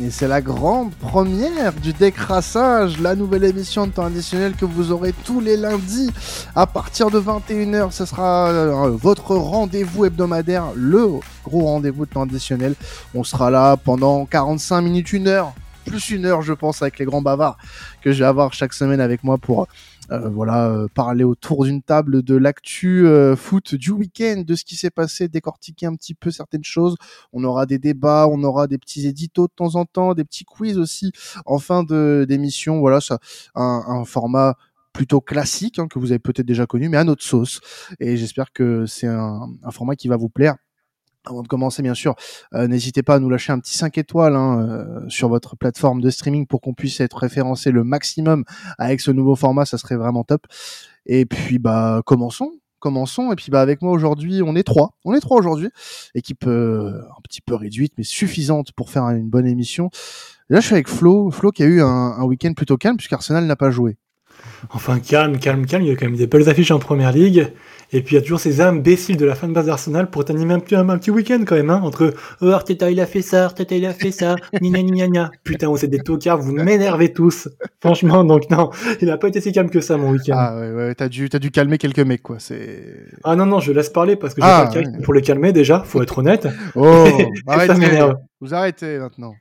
Et c'est la grande première du décrassage, la nouvelle émission de temps additionnel que vous aurez tous les lundis à partir de 21h. Ce sera euh, votre rendez-vous hebdomadaire, le gros rendez-vous de temps additionnel. On sera là pendant 45 minutes, une heure, plus une heure, je pense, avec les grands bavards que je vais avoir chaque semaine avec moi pour euh, voilà, euh, parler autour d'une table de l'actu euh, foot du week-end, de ce qui s'est passé, décortiquer un petit peu certaines choses. On aura des débats, on aura des petits éditos de temps en temps, des petits quiz aussi en fin de d'émission. Voilà, ça, un, un format plutôt classique hein, que vous avez peut-être déjà connu, mais à notre sauce. Et j'espère que c'est un, un format qui va vous plaire. Avant de commencer, bien sûr, euh, n'hésitez pas à nous lâcher un petit 5 étoiles hein, euh, sur votre plateforme de streaming pour qu'on puisse être référencé le maximum avec ce nouveau format, ça serait vraiment top. Et puis, bah, commençons. Commençons. Et puis, bah, avec moi aujourd'hui, on est trois. On est trois aujourd'hui. Équipe euh, un petit peu réduite, mais suffisante pour faire une bonne émission. Là, je suis avec Flo. Flo qui a eu un, un week-end plutôt calme puisqu'Arsenal n'a pas joué. Enfin, calme, calme, calme. Il y a quand même des belles affiches en première ligue. Et puis il y a toujours ces imbéciles de la fanbase d'Arsenal pour t'animer un petit, un, petit week-end quand même, hein, entre oh, Arteta il a fait ça, Arteta il a fait ça, gna gna gna Putain, vous êtes des tocards, vous m'énervez tous. Franchement, donc non, il a pas été si calme que ça mon week-end. Ah ouais, ouais, t'as dû, t'as dû calmer quelques mecs quoi. C'est. Ah non non, je laisse parler parce que j'ai Ah, pas le ouais. pour les calmer déjà, faut être honnête. Oh, ça arrêtez. m'énerve. Vous arrêtez maintenant.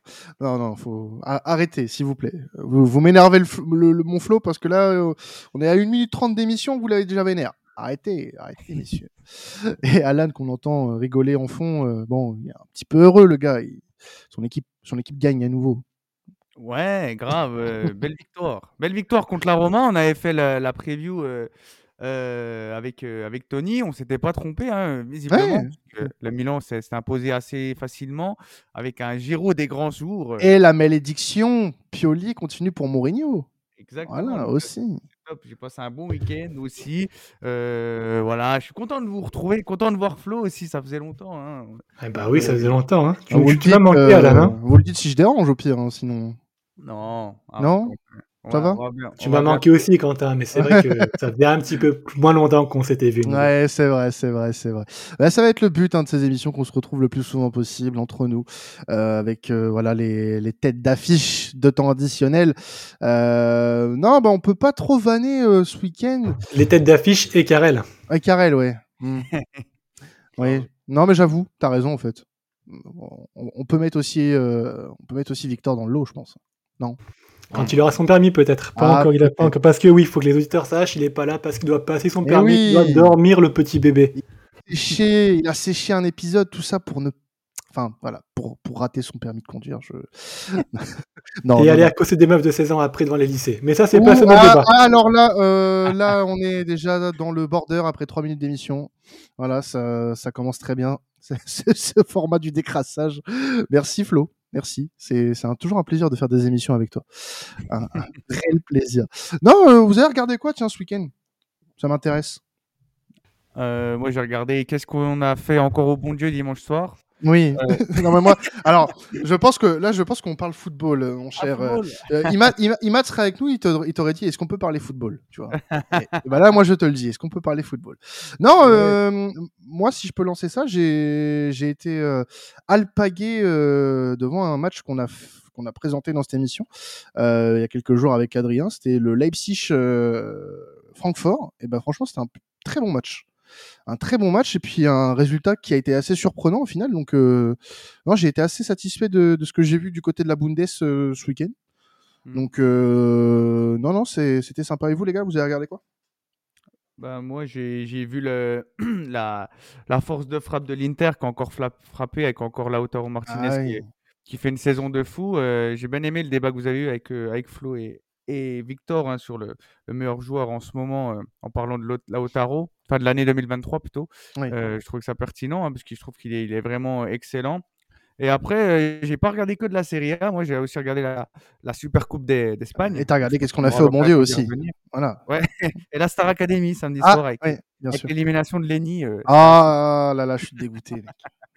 Non, non, faut arrêter, s'il vous plaît. Vous, vous m'énervez le, le- le- mon flow parce que là, euh, on est à 1 minute 30 d'émission, vous l'avez déjà vénère. Arrêtez, arrêtez, messieurs. Et Alan, qu'on entend euh, rigoler en fond, euh, bon, il est un petit peu heureux, le gars. Il- son, équipe, son équipe gagne à nouveau. Ouais, grave, euh, belle victoire. Belle victoire contre la Roma. On avait fait la, la preview euh, avec, avec Tony. On s'était pas trompé, hein, visiblement. Ouais. le Milan s'est imposé assez facilement avec un Giro des grands jours. Et la malédiction Pioli continue pour Mourinho. Exactement. Voilà, aussi. Top. J'ai passé un bon week-end aussi. Euh, voilà, je suis content de vous retrouver, content de voir Flo aussi. Ça faisait longtemps. hein. Eh bah oui, ça faisait longtemps. Hein. Tu, Ah, vous, tu- le dites, manqué, euh, Alan. Hein. vous le dites si je dérange au pire, hein, sinon. Non. ah, Non Ça va bien- Tu m'as bien- manqué aussi, Quentin, mais c'est vrai que ça faisait un petit peu moins longtemps qu'on s'était vu. Ouais, c'est vrai, c'est vrai, c'est vrai. Bah, ça va être le but hein, de ces émissions qu'on se retrouve le plus souvent possible entre nous, euh, avec euh, voilà les, les têtes d'affiche de temps additionnel. Euh, non, bah on peut pas trop vanner euh, ce week-end. Les têtes d'affiche et Karel. Ouais, Karel, ouais. Mm. oui. Non, mais j'avoue, t'as raison en fait. On, on peut mettre aussi, euh, on peut mettre aussi Victor dans le lot, je pense. Non. Quand il aura son permis, peut-être. Pas Ah, encore, il a pas encore. Parce que oui, il faut que les auditeurs sachent, il est pas là parce qu'il doit passer son permis, oui. il doit dormir le petit bébé. séché, il a séché un épisode, tout ça pour ne, enfin voilà, pour pour rater son permis de conduire. Je. non. et non, aller non. accosser des meufs de 16 ans après devant les lycées. Mais ça, c'est pas ce ah, débat. ah, alors là, euh, là, on est déjà dans le border après trois minutes d'émission. Voilà, ça, ça commence très bien. C'est ce format du décrassage. Merci Flo. Merci. C'est toujours un plaisir de faire des émissions avec toi. Un, un réel plaisir. Non, euh, vous avez regardé quoi, tiens, ce week-end? Ça m'intéresse. Euh, moi, j'ai regardé qu'est-ce qu'on a fait encore au bon Dieu dimanche soir? Oui. non, mais moi, alors, je pense que là, je pense qu'on parle football, euh, mon Ah, cher. euh, football. Euh, Imad serait avec nous, il t'aurait dit est-ce qu'on peut parler football tu vois? Et, et bah là, moi, je te le dis est-ce qu'on peut parler football? Non, euh, moi, si je peux lancer ça, j'ai été euh, alpagué euh, devant un match qu'on a, qu'on a présenté dans cette émission euh, il y a quelques jours avec Adrien. C'était le Leipzig euh, Francfort. Et ben franchement, c'était un très bon match. Un très bon match et puis un résultat qui a été assez surprenant au final. Donc, euh, j'ai été assez satisfait de, de ce que j'ai vu du côté de la Bundes euh, ce week-end. Mm. Donc, euh, non, non, c'était sympa. Et vous, les gars, vous avez regardé quoi? Bah, moi, j'ai vu le, la, la force de frappe de l'Inter qui a encore frappé avec encore Lautaro Martinez Ah qui, fait une saison de fou. Euh, j'ai bien aimé le débat que vous avez eu avec, avec Flo et, et Victor hein, sur le, le meilleur joueur en ce moment euh, en parlant de Laut- Lautaro, enfin de l'année 2023 plutôt. Oui. Euh, je trouve que c'est pertinent hein, parce que je trouve qu'il est, il est vraiment excellent. Et après, euh, j'ai pas regardé que de la Serie A. Moi, j'ai aussi regardé la, la Super Coupe d'E- d'Espagne. Et t'as regardé qu'est-ce qu'on a fait au bon Dieu aussi. Voilà. Ouais. Et la Star Academy samedi Ah, soir avec, oui, l'élimination de Lenny. euh, Ah là là, je suis dégoûté, mec.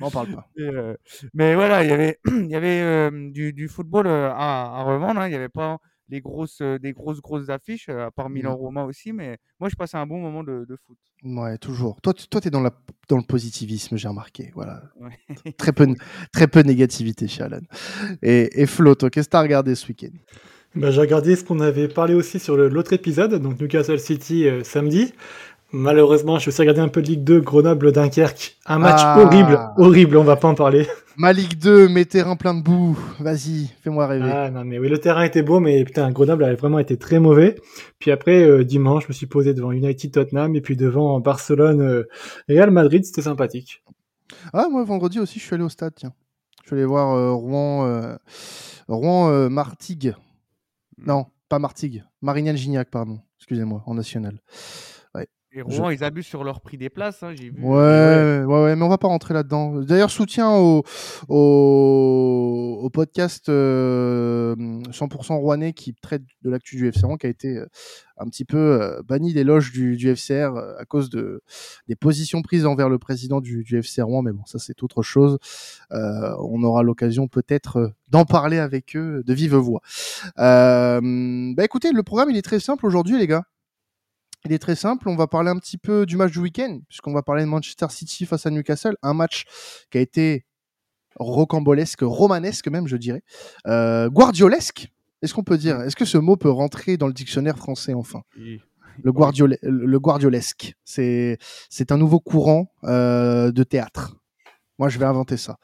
M'en parle pas. Et, euh, mais voilà, il y avait, il y avait euh, du, du football euh, à, à revendre. hein. Il n'y avait pas les grosses, des grosses, grosses affiches, à part Mm. Milan-Roma aussi. Mais moi, je passe un bon moment de, de foot. Ouais, toujours. Toi, tu toi, es dans, la, dans le positivisme, j'ai remarqué. Voilà. Ouais. Très peu, très peu de négativité chez Alan. Et, et Flo, toi, qu'est-ce que t'as regardé ce week-end? Bah, j'ai regardé ce qu'on avait parlé aussi sur l'autre épisode, donc Newcastle City euh, samedi. Malheureusement, je suis aussi regardé un peu de Ligue 2, Grenoble-Dunkerque. Un match Ah. horrible, horrible, on va pas en parler. Ma Ligue 2, mes terrains pleins de boue. Vas-y, fais-moi rêver. Ah non, mais oui, le terrain était beau, mais putain, Grenoble avait vraiment été très mauvais. Puis après, euh, dimanche, je me suis posé devant United Tottenham et puis devant Barcelone euh, Real Madrid, c'était sympathique. Ah, moi, vendredi aussi, je suis allé au stade, tiens. Je suis allé voir euh, Rouen, euh, Rouen Martigues. Non, pas Martigues. Marignane Gignac, pardon. Excusez-moi, en national. Et Rouen, ils abusent sur leur prix des places, hein, j'ai vu. Ouais, ouais, ouais, mais on va pas rentrer là-dedans. D'ailleurs, soutien au, au, au podcast euh, 100% rouennais qui traite de l'actu du FC Rouen, qui a été euh, un petit peu euh, banni des loges du, du FCR euh, à cause de, des positions prises envers le président du, du FC Rouen. Mais bon, ça, c'est autre chose. Euh, on aura l'occasion peut-être d'en parler avec eux de vive voix. Euh, bah écoutez, le programme, il est très simple aujourd'hui, les gars. Il est très simple. On va parler un petit peu du match du week-end, puisqu'on va parler de Manchester City face à Newcastle. Un match qui a été rocambolesque, romanesque même, je dirais. Euh, guardiolesque, est-ce qu'on peut dire? Est-ce que ce mot peut rentrer dans le dictionnaire français enfin? Le, guardiole- le guardiolesque, c'est c'est un nouveau courant euh, de théâtre. Moi, je vais inventer ça.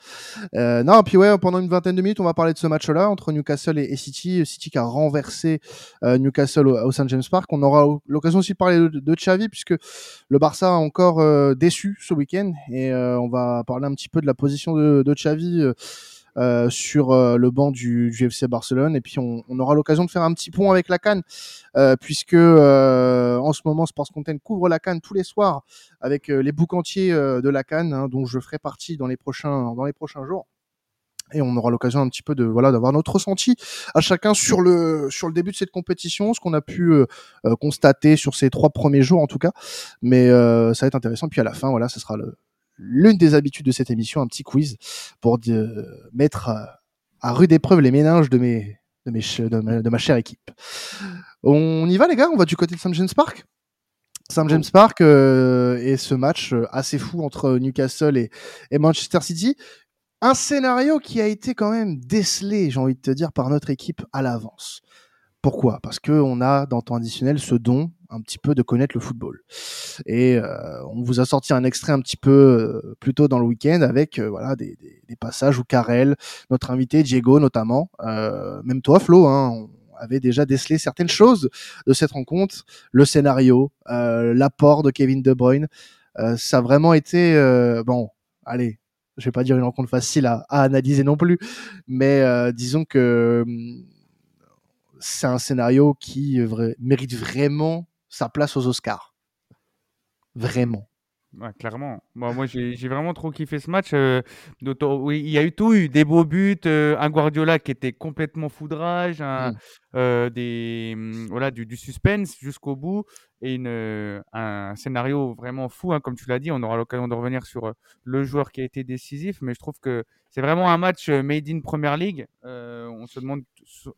Euh, non, puis ouais, pendant une vingtaine de minutes, on va parler de ce match-là entre Newcastle et, City. City qui a renversé euh, Newcastle au, au St James Park. On aura l'occasion aussi de parler de, de Xavi puisque le Barça a encore euh, déçu ce week-end et euh, on va parler un petit peu de la position de, de Xavi. Euh, sur euh, le banc du, du FC Barcelone. Et puis on, on aura l'occasion de faire un petit pont avec la Cannes euh, puisque euh, en ce moment Sports Content couvre la Cannes tous les soirs avec les boucantiers euh, de la Cannes hein, dont je ferai partie dans les prochains dans les prochains jours. Et on aura l'occasion un petit peu de voilà d'avoir notre ressenti à chacun sur le sur le début de cette compétition ce qu'on a pu euh, constater sur ces trois premiers jours en tout cas. Mais euh, ça va être intéressant. Puis à la fin voilà ce sera le l'une des habitudes de cette émission un petit quiz pour de, mettre à, rude épreuve les méninges de mes de mes de ma, chère équipe. On y va les gars? On va du côté de St James Park? St James Park euh, et ce match euh, assez fou entre Newcastle et, Manchester City? Un scénario qui a été quand même décelé, j'ai envie de te dire, par notre équipe à l'avance. Pourquoi? Parce que on a dans temps additionnel ce don un petit peu de connaître le football. Et euh, on vous a sorti un extrait un petit peu euh, plus tôt dans le week-end avec euh, voilà des, passages où Karel, notre invité Diego notamment, euh, même toi Flo, hein, on avait déjà décelé certaines choses de cette rencontre, le scénario, l'apport de Kevin De Bruyne. Ça a vraiment été bon. Allez, je vais pas dire une rencontre facile à, analyser non plus, mais disons que hum, c'est un scénario qui mérite vraiment sa place aux Oscars. Vraiment. Ouais, clairement. Bon, moi, j'ai vraiment trop kiffé ce match. euh, oui, il y a eu tout, eu des beaux buts, euh, un Guardiola qui était complètement foudrage, un- Mm. euh, des, hum, voilà, du, du suspense jusqu'au bout et une, un scénario vraiment fou, hein, comme tu l'as dit. On aura l'occasion de revenir sur le joueur qui a été décisif, mais je trouve que c'est vraiment un match made in Premier League. On se demande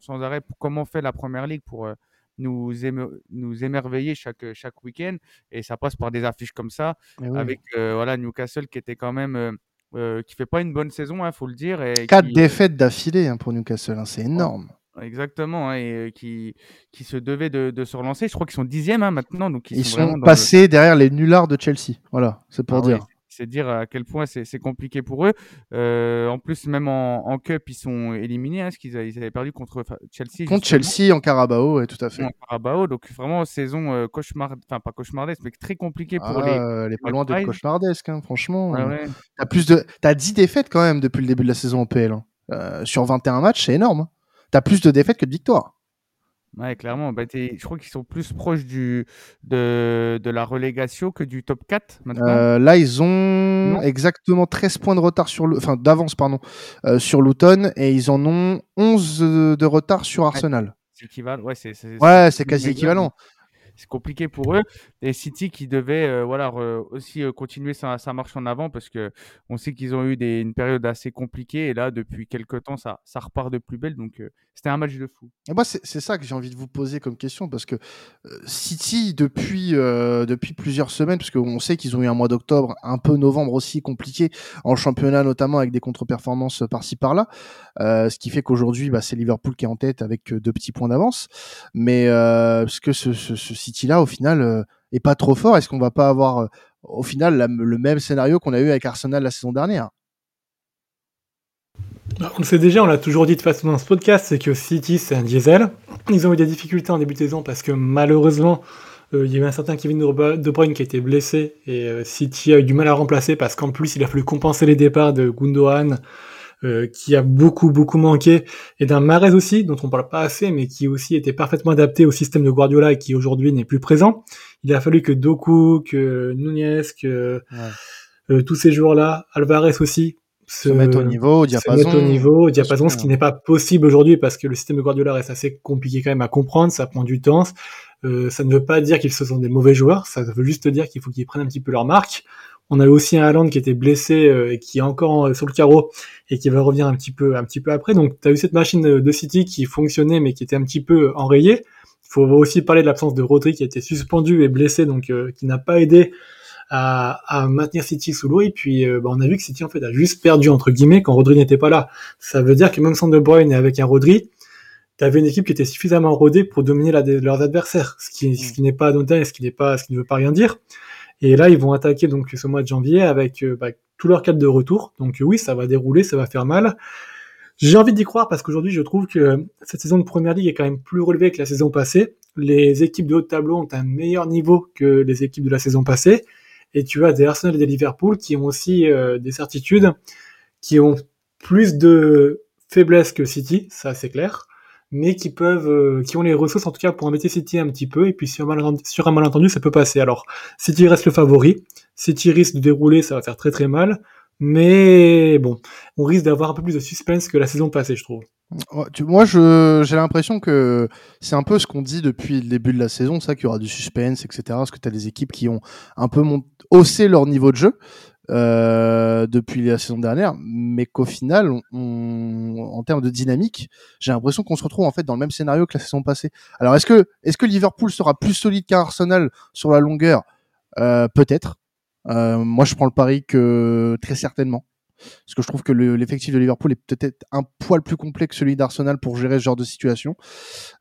sans arrêt comment fait la Premier League pour nous, éme- nous émerveiller chaque, chaque week-end et ça passe par des affiches comme ça oui. avec euh, voilà Newcastle qui était quand même euh, euh, qui fait pas une bonne saison il faut le dire et Quatre qui- défaites d'affilée hein, pour Newcastle, hein, c'est énorme. exactement hein, et euh, qui qui se devait de, de se relancer je crois qu'ils sont dixième hein, maintenant donc ils, Ils sont, le- passés derrière les nullards de Chelsea. Voilà, c'est pour Ah dire. C'est dire à quel point c'est compliqué pour eux. Euh, en plus, même en, en Cup, ils sont éliminés, hein, parce qu'ils avaient perdu contre Chelsea. Contre justement, Chelsea en Carabao, ouais, tout à fait. en Carabao. Donc vraiment, saison euh, cauchemar... enfin pas cauchemardesque, mais très compliquée pour Ah, les... elle est pas loin d'être cauchemardesque, hein, franchement. Ouais, ouais. T'as plus de, t'as 10 défaites quand même depuis le début de la saison en PL. hein. Euh, sur 21 matchs, c'est énorme. hein. T'as plus de défaites que de victoires. Ouais, clairement. Bah, t'es- je crois qu'ils sont plus proches du, de, de la relégation que du top 4 maintenant. Euh, là, ils ont Non. exactement 13 points de retard sur le, enfin d'avance pardon, euh, sur Luton et ils en ont 11 de retard sur Arsenal. C'est équivalent. Ouais, c'est c'est- Ouais, c'est quasi équivalent. C'est compliqué pour eux. Et City qui devait voilà aussi continuer sa, marche en avant parce que on sait qu'ils ont eu une période assez compliquée et là depuis quelques temps ça, repart de plus belle. Donc c'était un match de fou. Moi c'est ça que j'ai envie de vous poser comme question parce que City depuis plusieurs semaines parce qu'on sait qu'ils ont eu un mois d'octobre un peu novembre aussi compliqué en championnat notamment avec des contre-performances par-ci par-là, ce qui fait qu'aujourd'hui bah, c'est Liverpool qui est en tête avec deux petits points d'avance. Mais est-ce que ce, ce, ce City-là, au final, euh, est pas trop fort Est-ce qu'on va pas avoir, euh, au final, le même scénario qu'on a eu avec Arsenal la saison dernière? Bah, on le sait déjà, on l'a toujours dit de façon dans ce podcast, c'est que City c'est un diesel. Ils ont eu des difficultés en début de saison parce que malheureusement euh, il y a eu un certain Kevin De Bruyne qui a été blessé et City a eu du mal à remplacer parce qu'en plus il a fallu compenser les départs de Gundogan, qui a beaucoup beaucoup manqué, et d'un Marais aussi, dont on parle pas assez, mais qui aussi était parfaitement adapté au système de Guardiola et qui aujourd'hui n'est plus présent. Il a fallu que Doku, que Nunez, que euh, tous ces joueurs-là, Alvarez aussi, se, mettent au niveau, au diapason. au niveau, au diapason, ce qui n'est pas possible aujourd'hui parce que le système de Guardiola reste assez compliqué quand même à comprendre, ça prend du temps. Euh, ça ne veut pas dire qu'ils se sont des mauvais joueurs, ça veut juste dire qu'il faut qu'ils prennent un petit peu leur marque. On a aussi un Haaland qui était blessé euh, et qui est encore euh, sur le carreau et qui va revenir un petit peu un petit peu après. Donc tu as eu cette machine de City qui fonctionnait mais qui était un petit peu enrayée. Il faut aussi parler de l'absence de Rodri qui a été suspendu et blessé donc euh, qui n'a pas aidé à, à, maintenir City sous l'eau et puis bah, on a vu que City en fait a juste perdu entre guillemets quand Rodri n'était pas là. Ça veut dire que même sans De Bruyne et avec un Rodri, tu avais une équipe qui était suffisamment rodée pour dominer la, leurs adversaires, ce qui, ce qui n'est pas anodin et ce qui n'est pas, ce qui ne veut pas rien dire. Et là, ils vont attaquer donc ce mois de janvier avec euh, bah, tout leur cadre de retour. Donc euh, oui, ça va dérouler, ça va faire mal. J'ai envie d'y croire parce qu'aujourd'hui, je trouve que cette saison de Première Ligue est quand même plus relevée que la saison passée. Les équipes de haut tableau ont un meilleur niveau que les équipes de la saison passée. Et tu as des Arsenal et des Liverpool qui ont aussi euh, des certitudes, qui ont plus de faiblesse que City, ça c'est clair mais qui peuvent, euh, qui ont les ressources en tout cas pour embêter City un petit peu, et puis sur un, malentendu, malentendu, ça peut passer. Alors, City reste le favori, City risque de dérouler, ça va faire très très mal, mais bon, on risque d'avoir un peu plus de suspense que la saison passée, je trouve. Moi, j'ai l'impression que c'est un peu ce qu'on dit depuis le début de la saison, ça qu'il y aura du suspense, etc. Parce que tu as des équipes qui ont un peu haussé leur niveau de jeu. Euh, depuis la saison dernière, mais qu'au final, on, en termes de dynamique, j'ai l'impression qu'on se retrouve en fait dans le même scénario que la saison passée. Alors est-ce que est-ce que Liverpool sera plus solide qu'Arsenal sur la longueur? Euh, Peut-être. Euh, moi, je prends le pari que très certainement. Parce que je trouve que l'effectif de Liverpool est peut-être un poil plus complet que celui d'Arsenal pour gérer ce genre de situation.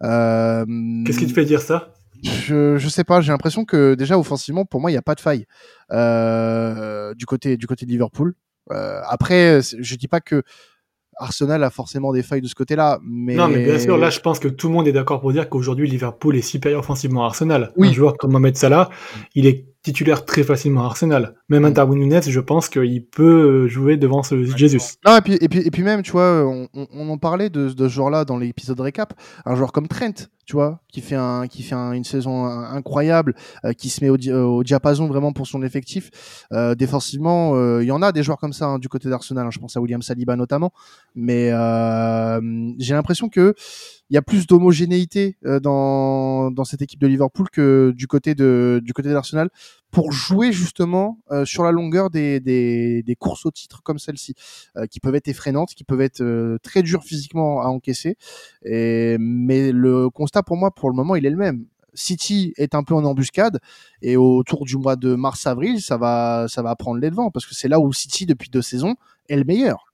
Qu'est-ce qui te fait dire ça? Je, je sais pas, j'ai l'impression que déjà offensivement, pour moi, il n'y a pas de faille euh, du côté du côté de Liverpool. Euh, après, je dis pas que Arsenal a forcément des failles de ce côté-là, mais non, mais bien sûr, là, je pense que tout le monde est d'accord pour dire qu'aujourd'hui Liverpool est supérieur offensivement à Arsenal. Oui. Un joueur comme Mohamed Salah, il est titulaire très facilement à Arsenal. Même un. Darwin Nunes, je pense qu'il peut jouer devant ce Jésus. Non, et puis, et puis, et puis même, tu vois, on, on en parlait de, de ce joueur-là dans l'épisode récap. Un joueur comme Trent, tu vois, qui fait un, qui fait une saison incroyable, euh, qui se met au, au, diapason vraiment pour son effectif. Euh, défensivement, euh, il y en a des joueurs comme ça hein, du côté d'Arsenal. Hein, je pense à William Saliba notamment, mais j'ai l'impression que il y a plus d'homogénéité euh, dans, cette équipe de Liverpool que du côté de du côté d'Arsenal pour jouer justement euh, sur la longueur des, courses au titre comme celle-ci, euh, qui peuvent être effrayantes, qui peuvent être très dures physiquement à encaisser. Mais le constat pour moi, pour le moment, il est le même. City est un peu en embuscade et autour du mois de mars-avril, ça va, ça va prendre les devants parce que c'est là où City depuis deux saisons est le meilleur.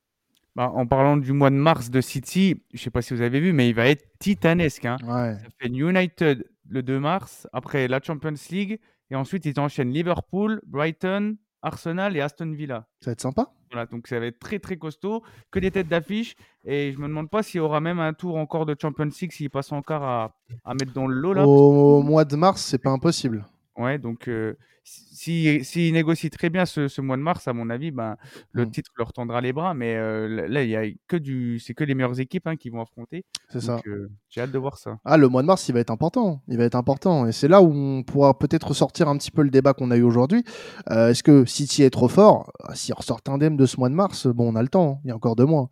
Bah, en parlant du mois de mars de City, je ne sais pas si vous avez vu, mais il va être titanesque. Hein. Ça fait United le 2 mars, après la Champions League, et ensuite ils enchaînent Liverpool, Brighton, Arsenal et Aston Villa. Ça va être sympa. Voilà, donc ça va être très très costaud, que des têtes d'affiche, et je me demande pas s'il y aura même un tour encore de Champions League s'il passe encore à, à, mettre dans le lot là. Au mois de mars, c'est pas impossible. Ouais, donc euh, s'il si, négocie très bien ce, ce, mois de mars, à mon avis, ben, le mmh. titre leur tendra les bras. Mais euh, là, il y a que du, c'est que les meilleures équipes hein, qui vont affronter. C'est ça. Euh, j'ai hâte de voir ça. Ah, le mois de mars, il va être important. Il va être important. Et c'est là où on pourra peut-être ressortir un petit peu le débat qu'on a eu aujourd'hui. Est-ce que City est trop fort? S'il ressort indemne de ce mois de mars, bon, on a le temps. Hein. Il y a encore deux mois.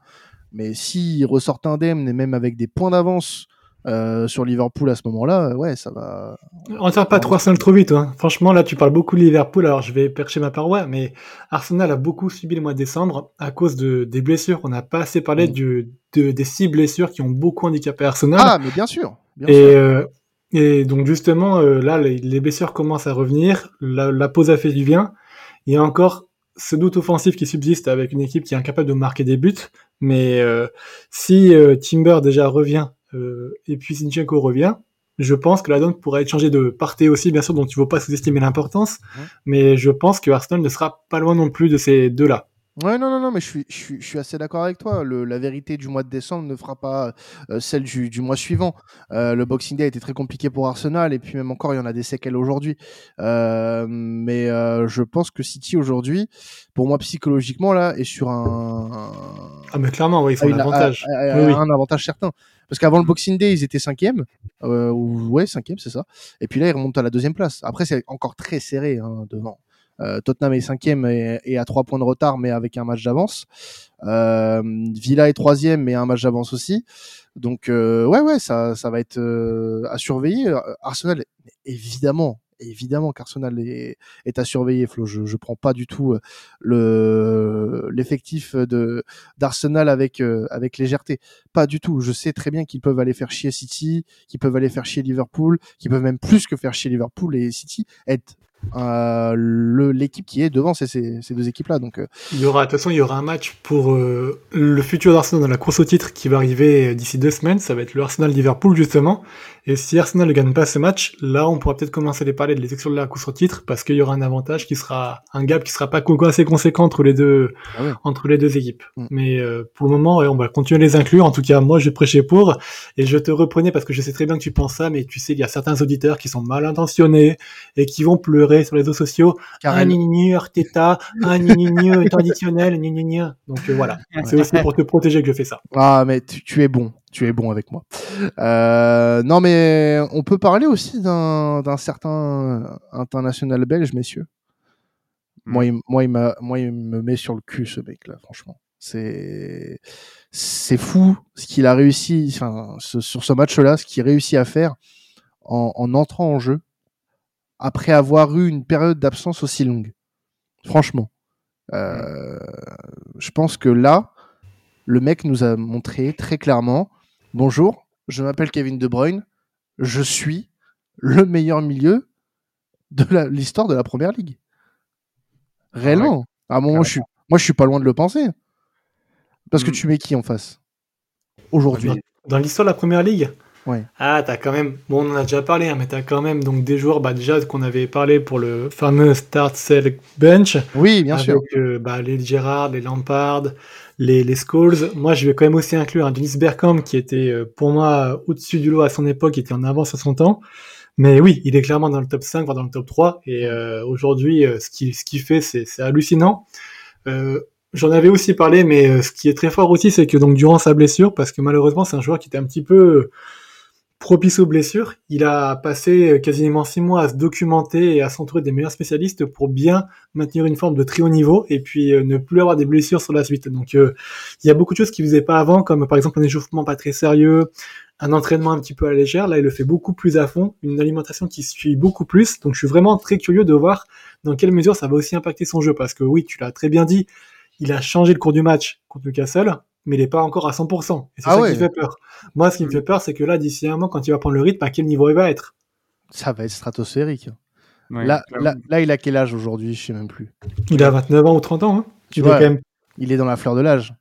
Mais s'il ressort indemne et même avec des points d'avance euh, sur Liverpool à ce moment-là, ouais, ça va. On ne pas trop Arsenal trop vite. Hein. Franchement, là, tu parles beaucoup de Liverpool, alors je vais percher ma paroi, mais Arsenal a beaucoup subi le mois de décembre à cause de, des blessures. On n'a pas assez parlé mm. du, de, des six blessures qui ont beaucoup handicapé Arsenal. Ah, mais bien sûr. Bien et, euh, et donc, justement, euh, là, les, blessures commencent à revenir. La, la pause a fait du bien. Il y a encore ce doute offensif qui subsiste avec une équipe qui est incapable de marquer des buts. Mais euh, si Timber déjà revient euh, et puis Zinchenko revient, je pense que la donne pourrait être changée de parté aussi, bien sûr, donc il ne faut pas sous-estimer l'importance, mais je pense que Arsenal ne sera pas loin non plus de ces deux-là. Ouais, non, non, non, mais je suis, je suis, assez d'accord avec toi. la vérité du mois de décembre ne fera pas euh, celle du, mois suivant. Euh, le Boxing Day a été très compliqué pour Arsenal, et puis même encore, il y en a des séquelles aujourd'hui. mais je pense que City aujourd'hui, pour moi psychologiquement, là, est sur un. Ah, mais clairement, oui, ils un avantage. Un avantage certain. Parce qu'avant le Boxing Day, ils étaient cinquième. Euh, ouais, cinquième, c'est ça. Et puis là, ils remontent à la deuxième place. Après, c'est encore très serré hein, devant. Euh, Tottenham est cinquième et, à trois points de retard, mais avec un match d'avance. Euh, Villa est troisième, mais un match d'avance aussi. Donc, ouais, ouais, ça, ça va être à surveiller. Arsenal, évidemment, évidemment qu'Arsenal est, à surveiller, Flo. Je ne prends pas du tout euh, le l'effectif de d'Arsenal avec euh, avec légèreté. Pas du tout. Je sais très bien qu'ils peuvent aller faire chier City, qu'ils peuvent aller faire chier Liverpool, qu'ils peuvent même plus que faire chier Liverpool et City, être euh, l'équipe qui est devant ces, deux équipes-là. Donc, euh, il y aura, de toute façon, il y aura un match pour le futur d'Arsenal dans la course au titre qui va arriver d'ici deux semaines. Ça va être le Arsenal-Liverpool, justement. Et si Arsenal ne gagne pas ce match, là, on pourra peut-être commencer à les parler de l'élection de la course au titre parce qu'il y aura un avantage qui sera, un gap qui sera pas assez conséquent entre les deux, ah entre les deux équipes. Mm. Mais pour le moment, on va continuer à les inclure. En tout cas, moi, je prêchais pour et je te reprenais parce que je sais très bien que tu penses ça, mais tu sais, il y a certains auditeurs qui sont mal intentionnés et qui vont pleurer sur les réseaux sociaux. Un nini Arteta, un nini traditionnel, nini Donc euh, voilà, c'est aussi pour te protéger que je fais ça. Ah mais tu, es bon, tu es bon avec moi. Euh, non mais on peut parler aussi d'un certain international belge, messieurs. Moi, il, moi, il moi, il me met sur le cul ce mec-là, franchement. C'est c'est fou ce qu'il a réussi, enfin, sur ce match-là, ce qu'il réussit à faire en, en entrant en jeu après avoir eu une période d'absence aussi longue. Franchement. Euh, je pense que là, le mec nous a montré très clairement Bonjour, je m'appelle Kevin De Bruyne, je suis le meilleur milieu de l'histoire de la première ligue. Réellement. À un moment, je suis, moi, je suis pas loin de le penser. Parce que mm. tu mets qui en face? Aujourd'hui. Dans l'histoire de la première ligue? Ouais. Ah, t'as quand même, bon, on en a déjà parlé, hein, mais t'as quand même donc des joueurs, bah, déjà qu'on avait parlé pour le fameux Start Select Bench. Oui, bien sûr. Euh, bah, les Gerrard, les Lampard, les, les Scholes. Moi, je vais quand même aussi inclure un Dennis Bergkamp qui était euh, pour moi au-dessus du lot à son époque, qui était en avance à son temps. Mais oui, il est clairement dans le top 5, voire dans le top 3. Et euh, aujourd'hui, ce qu'il ce qui fait, c'est hallucinant. J'en avais aussi parlé, mais ce qui est très fort aussi, c'est que donc durant sa blessure, parce que malheureusement, c'est un joueur qui était un petit peu propice aux blessures. Il a passé euh, quasiment six mois à se documenter et à s'entourer des meilleurs spécialistes pour bien maintenir une forme de très haut niveau et puis euh, ne plus avoir des blessures sur la suite. Donc euh, il y a beaucoup de choses qu'il faisait pas avant, comme par exemple un échauffement pas très sérieux, un entraînement un petit peu à légère. Là, il le fait beaucoup plus à fond, une alimentation qui suit beaucoup plus. Donc je suis vraiment très curieux de voir dans quelle mesure ça va aussi impacter son jeu parce que oui, tu l'as très bien dit, il a changé le cours du match contre Newcastle mais il n'est pas encore à 100%. Et c'est ah ça qui fait peur. Moi, ce qui me fait peur, c'est que là, d'ici un an, quand il va prendre le rythme, à quel niveau il va être? Ça va être stratosphérique. là, là, il a quel âge aujourd'hui? Je sais même plus. Il a 29 ans ou 30 ans. Hein. tu vois, quand même... Il est dans la fleur de l'âge.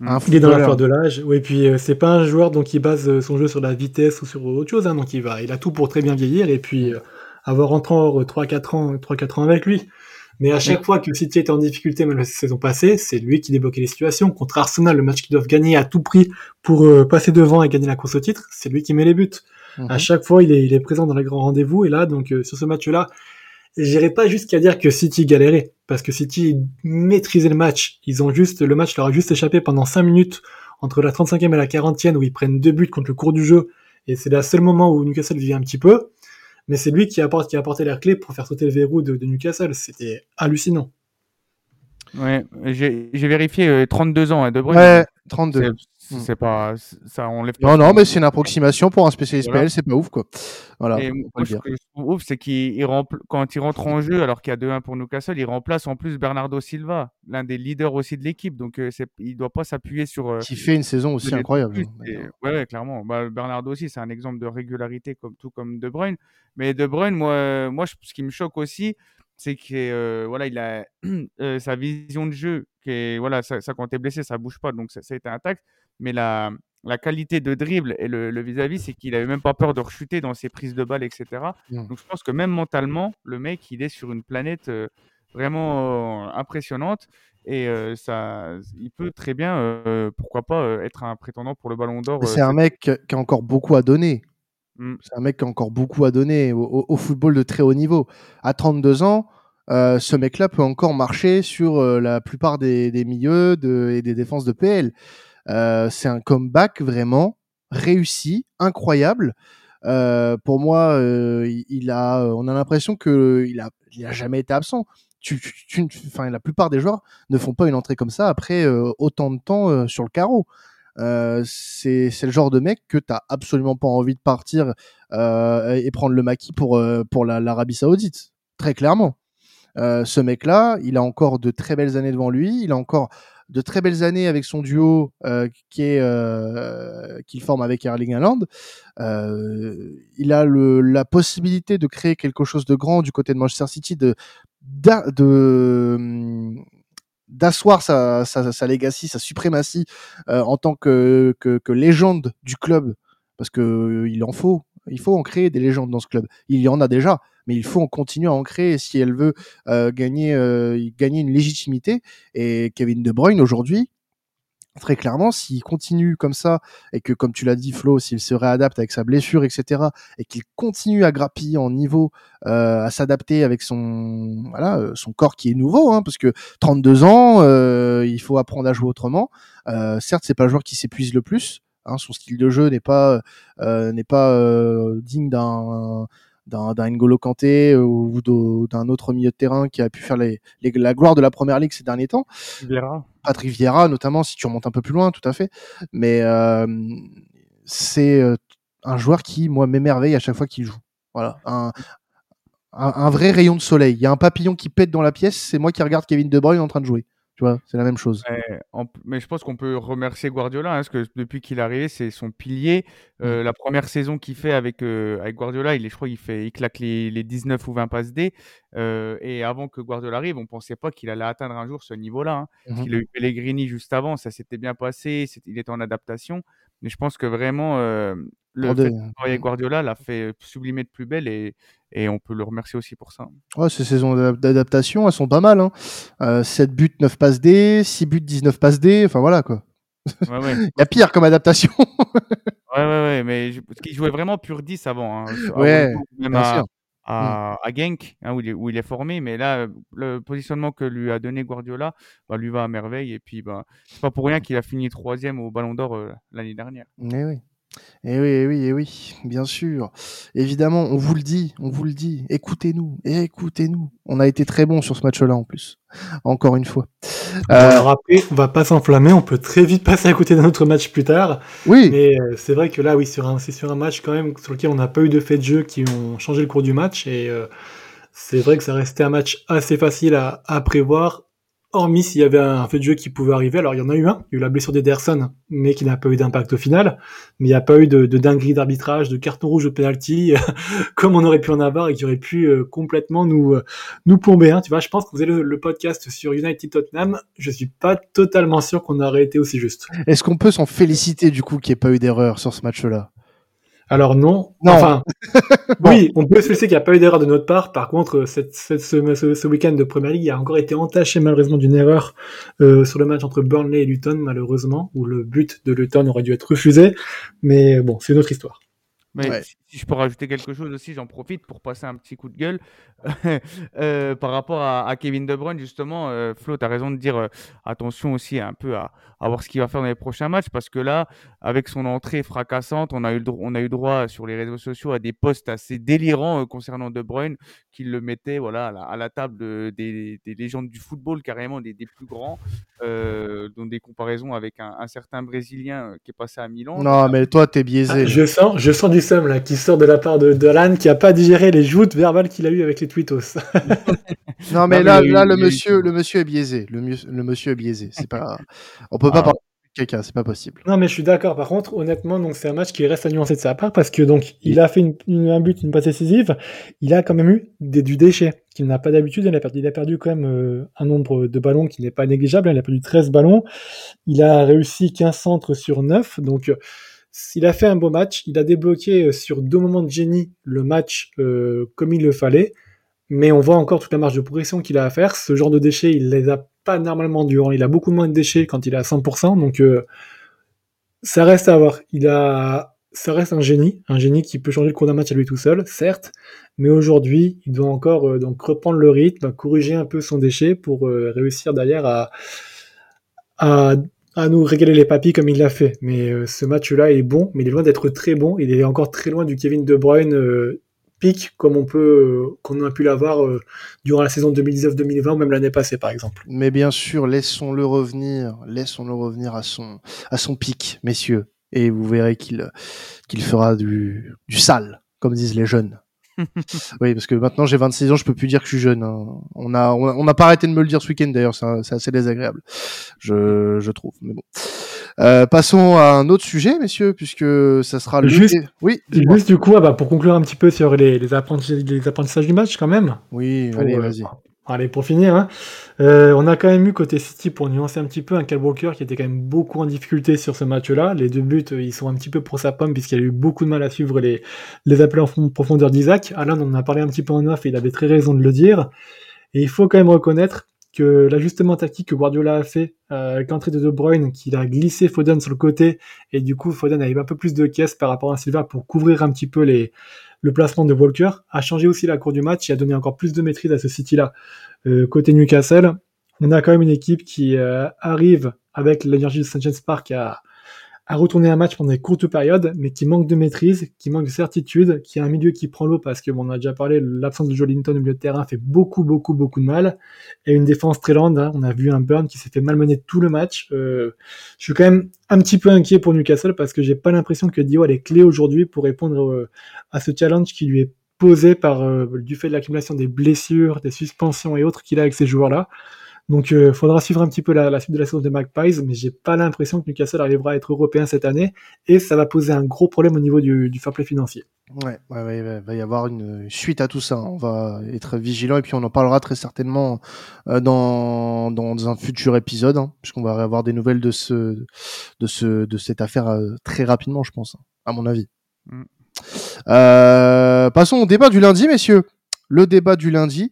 il est dans la fleur de l'âge. Oui, puis euh, c'est pas un joueur donc qui base euh, son jeu sur la vitesse ou sur autre chose. Hein, donc il va, il a tout pour très bien vieillir et puis euh, avoir encore 3-4 ans, 3-4 ans avec lui. Mais à chaque fois que City était en difficulté, même la saison passée, c'est lui qui débloquait les situations. Contre Arsenal, le match qu'ils doivent gagner à tout prix pour euh, passer devant et gagner la course au titre, c'est lui qui met les buts. Mhm. À chaque fois, il est, il est présent dans les grands rendez-vous. Et là, donc euh, sur ce match-là, j'irai pas jusqu'à dire que City galérait, parce que City maîtrisait le match. Ils ont juste, le match leur a juste échappé pendant 5 minutes entre la 35e et la 40e où ils prennent deux buts contre le cours du jeu. Et c'est le seul moment où Newcastle vit un petit peu mais c'est lui qui apporte qui a apporté la clé pour faire sauter le verrou de, Newcastle. C'était hallucinant. Ouais, j'ai vérifié 32 euh, ans, hein, De Bruyne. 32. C'est c'est pas, ça enlève Non, non, mais c'est une approximation pour un spécialiste Voilà. PL, c'est pas ouf, quoi. Voilà, Et moi, ce dire. que je trouve ouf, c'est qu'il il rempl- quand il rentre en jeu, alors qu'il y a 2-1 pour Newcastle, il remplace en plus Bernardo Silva, l'un des leaders aussi de l'équipe. Donc, euh, il doit pas s'appuyer sur. euh, Qui fait une saison aussi incroyable. hein, Et- ouais, ouais, clairement. Bah, Bernardo aussi, c'est un exemple de régularité, comme tout comme De Bruyne. Mais De Bruyne, moi, moi, je- ce qui me choque aussi, c'est que euh, voilà, il a euh, sa vision de jeu, qui est, voilà, ça, ça, quand t'es blessé, ça bouge pas, donc ça, ça a été intact. Mais la, la qualité de dribble et le le vis-à-vis, c'est qu'il avait même pas peur de rechuter dans ses prises de balles, etc. Mm. Donc je pense que même mentalement, le mec, il est sur une planète euh, vraiment euh, impressionnante. Et euh, ça, il peut très bien, pourquoi pas, être un prétendant pour le Ballon d'Or. C'est un mec qui a encore beaucoup à donner. Mm. C'est un mec qui a encore beaucoup à donner au, au- au football de très haut niveau. À 32 ans, euh, ce mec-là peut encore marcher sur euh, la plupart des, des milieux de- et des défenses de PL. Euh, c'est un comeback vraiment réussi, incroyable. Euh, pour moi, euh, il, a, on a l'impression que il a, il jamais été absent. Tu, enfin, la plupart des joueurs ne font pas une entrée comme ça après autant de temps sur le carreau. C'est le genre de mec que t'as absolument pas envie de partir et prendre le maquis pour pour la- l'Arabie Saoudite, très clairement. Ce mec-là, il a encore de très belles années devant lui. Il a encore de très belles années avec son duo euh, qui est euh, qu'il forme avec Erling Haaland. Euh, il a le, la possibilité de créer quelque chose de grand du côté de Manchester City, de hum, d'asseoir sa, sa, sa legacy, sa suprématie en tant que, que, que légende du club, parce que il en faut, il faut en créer des légendes dans ce club. Il y en a déjà, mais il faut en continuer à en créer si elle veut euh, gagner, euh, gagner une légitimité. Et Kevin De Bruyne aujourd'hui, très clairement, s'il continue comme ça et que, comme tu l'as dit, Flo, s'il se réadapte avec sa blessure, etc., et qu'il continue à grappiller en niveau, euh, à s'adapter avec son, voilà, euh, son corps qui est nouveau, hein, parce que 32 ans, euh, il faut apprendre à jouer autrement. Euh, certes, c'est pas le joueur qui s'épuise le plus. Hein, son style de jeu n'est pas euh, n'est pas euh, digne d'un d'un N'Golo Kanté ou de- d'un autre milieu de terrain qui a pu faire les, les- la gloire de la première ligue ces derniers temps. Vieira. Patrick Vieira notamment si tu remontes un peu plus loin tout à fait. Mais euh, c'est euh, un joueur qui moi m'émerveille à chaque fois qu'il joue. Voilà. Un, un, un vrai rayon de soleil. Il y a un papillon qui pète dans la pièce c'est moi qui regarde Kevin De Bruyne en train de jouer tu vois c'est la même chose en- mais je pense qu'on peut remercier Guardiola, hein, parce que depuis qu'il est arrivé, c'est son pilier. Euh, La première saison qu'il fait avec, euh, avec Guardiola, il est, je crois qu'il fait, il claque les, les 19 ou 20 passes D. Euh, et avant que Guardiola arrive, on pensait pas qu'il allait atteindre un jour ce niveau-là. hein. Mhm. qu'il a eu Pellegrini juste avant, ça s'était bien passé, il était en adaptation. Mais je pense que vraiment, euh, le Pour fait des- de Guardiola l'a fait sublimer de plus belle et, et on peut le remercier aussi pour ça. Ouais, ces saisons d'adap- d'adaptation, elles sont pas mal. Hein. Euh, 7 buts, 9 passes D, 6 buts, 19 passes D. Enfin voilà quoi. Ouais, ouais. Il y a pire comme adaptation. Ouais, ouais, ouais, mais je- parce qu'il jouait vraiment pur 10 avant. Hein, Ouais, même bien à, sûr. À, à Genk, hein, où, il est, où il est formé. Mais là, euh, le positionnement que lui a donné Guardiola bah, lui va à merveille. Et puis, bah, c'est pas pour rien qu'il a fini troisième au Ballon d'Or euh, l'année dernière. Eh oui. Eh oui, eh oui, eh oui, bien sûr. Évidemment, on vous le dit, on vous le dit. Écoutez-nous, écoutez-nous. On a été très bon sur ce match-là en plus. Encore une fois. Bon, Euh, alors après, on va pas s'enflammer, on peut très vite passer à côté d'un autre match plus tard. oui, Mais euh, c'est vrai que là, oui, sur un, c'est sur un match quand même sur lequel on n'a pas eu de fait de jeu qui ont changé le cours du match. Et euh, c'est vrai que ça restait un match assez facile à, à prévoir, hormis s'il y avait un fait de jeu qui pouvait arriver. Alors il y en a eu un, il y a eu la blessure d'Ederson, mais qui n'a pas eu d'impact au final. Mais il n'y a pas eu de, de dinguerie d'arbitrage, de carton rouge, de penalty, comme on aurait pu en avoir et qui aurait pu euh, complètement nous euh, nous plomber. Hein. Tu vois, je pense que vous avez le, le podcast sur United Tottenham. Je suis pas totalement sûr qu'on aurait été aussi juste. est-ce qu'on peut s'en féliciter du coup qu'il n'y ait pas eu d'erreur sur ce match-là? Alors non. Non. Enfin, oui, on peut se laisser qu'il n'y a pas eu d'erreur de notre part. Par contre, cette, cette- ce, ce- ce week-end de Premier League a encore été entaché malheureusement d'une erreur euh, sur le match entre Burnley et Luton, malheureusement, où le but de Luton aurait dû être refusé. Mais bon, c'est une autre histoire. Mais Ouais. si, si je peux rajouter quelque chose aussi, j'en profite pour passer un petit coup de gueule Euh, par rapport à, à Kevin De Bruyne, justement. euh, Flo, tu as raison de dire euh, attention aussi un peu à, à voir ce qu'il va faire dans les prochains matchs parce que là, avec son entrée fracassante, on a eu, on a eu droit sur les réseaux sociaux à des posts assez délirants euh, concernant De Bruyne qui le mettaient voilà, à, la, à la table de- des, des légendes du football, carrément des, des plus grands. Euh, dans des comparaisons avec un, un certain Brésilien euh, qui est passé à Milan. Non, mais toi, t'es biaisé. Ah, je, sens, je sens du seum là, qui sort de la part de, de Alan qui a pas digéré les joutes verbales qu'il a eues avec les tweetos. non, mais là, là le, monsieur, le monsieur est biaisé. Le, le monsieur est biaisé. C'est pas... On peut pas ah. c'est pas possible. Non, mais je suis d'accord. Par contre, honnêtement, donc c'est un match qui reste à nuancer de sa part parce que donc il a fait une, un but, une passe décisive. Il a quand même eu des, du déchet qu'il n'a pas d'habitude. Il a perdu, il a perdu quand même euh, un nombre de ballons qui n'est pas négligeable. Il a perdu 13 ballons. Il a réussi 15 centres sur 9. Donc euh, il a fait un beau match. Il a débloqué euh, sur deux moments de génie le match comme il le fallait. Mais on voit encore toute la marge de progression qu'il a à faire. Ce genre de déchets, il les a pas normalement dur. Il a beaucoup moins de déchets quand il est à 100%, donc euh, ça reste à voir. Il a, ça reste un génie, un génie qui peut changer le cours d'un match à lui tout seul, certes, mais aujourd'hui, il doit encore euh, donc reprendre le rythme, corriger un peu son déchet pour euh, réussir derrière à, à, à, nous régaler les papilles comme il l'a fait. Mais ce match-là est bon, mais il est loin d'être très bon. Il est encore très loin du Kevin De Bruyne comme on peut, euh, qu'on a pu l'avoir euh, durant la saison 2019-2020 ou même l'année passée par exemple. Mais bien sûr, laissons-le revenir, laissons-le revenir à son, à son pic, messieurs, et vous verrez qu'il, qu'il fera du, du sale, comme disent les jeunes. oui, parce que maintenant j'ai 26 ans, je peux plus dire que je suis jeune. Hein. On a, on n'a pas arrêté de me le dire ce week-end d'ailleurs, c'est assez désagréable, je, je trouve. Mais bon. Euh, passons à un autre sujet, messieurs, puisque ça sera le. Juste, oui. Juste du coup, ah bah, pour conclure un petit peu sur les, les, apprentissages, les apprentissages du match, quand même. Oui, allez, euh, vas-y. Allez, pour finir, hein. euh, on a quand même eu côté City, pour nuancer un petit peu, un Kyle Walker qui était quand même beaucoup en difficulté sur ce match-là. Les deux buts, ils sont un petit peu pour sa pomme, puisqu'il a eu beaucoup de mal à suivre les, les appels en profondeur d'Isaac. Alain, on en a parlé un petit peu en off, et il avait très raison de le dire. Et il faut quand même reconnaître que l'ajustement tactique que Guardiola a fait euh, avec l'entrée de De Bruyne, qu'il a glissé Foden sur le côté, et du coup Foden avait un peu plus de caisse par rapport à Silva pour couvrir un petit peu le placement de Walker, a changé aussi la cour du match et a donné encore plus de maîtrise à ce City-là. Euh, côté Newcastle, on a quand même une équipe qui euh, arrive avec l'énergie de Sanchez Park à, à retourner un match pendant des courtes périodes, mais qui manque de maîtrise, qui manque de certitude, qui a un milieu qui prend l'eau parce que, bon, on a déjà parlé, l'absence de Jolinton au milieu de terrain fait beaucoup, beaucoup, beaucoup de mal, et une défense très lente. Hein. On a vu un Burn qui s'est fait malmener tout le match. Euh, je suis quand même un petit peu inquiet pour Newcastle parce que j'ai pas l'impression que Dio a les clés aujourd'hui pour répondre à ce challenge qui lui est posé par euh, du fait de l'accumulation des blessures, des suspensions et autres qu'il a avec ces joueurs-là. Donc, il euh, faudra suivre un petit peu la, suite de la saison des Magpies, mais j'ai pas l'impression que Newcastle arrivera à être européen cette année, et ça va poser un gros problème au niveau du, du fair play financier. Ouais, ouais, ouais, il va y avoir une suite à tout ça. On va être vigilant et puis on en parlera très certainement euh, dans, dans un futur épisode, hein, puisqu'on va avoir des nouvelles de ce de ce de cette affaire euh, très rapidement, je pense, à mon avis. Mm. Euh, passons au débat du lundi, messieurs le débat du lundi.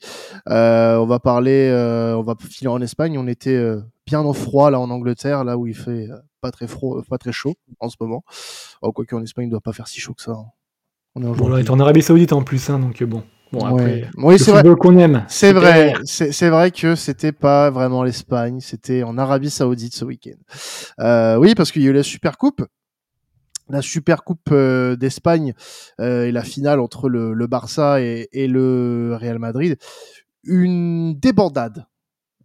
Euh, on va parler, euh, on va filer en Espagne. On était euh, bien au froid là en Angleterre, là où il fait pas très froid, pas très chaud en ce moment. Oh, Quoique en Espagne, il ne doit pas faire si chaud que ça. Hein. On est, en Arabie Saoudite en plus, hein, donc bon. Bon, après, oui, c'est vrai qu'on aime. C'est vrai, c'est vrai que c'était pas vraiment l'Espagne, c'était en Arabie Saoudite ce week-end. oui, parce qu'il y a eu la Super Coupe la Super Coupe euh, d'Espagne euh, et la finale entre le, Barça et, le Real Madrid, une débandade,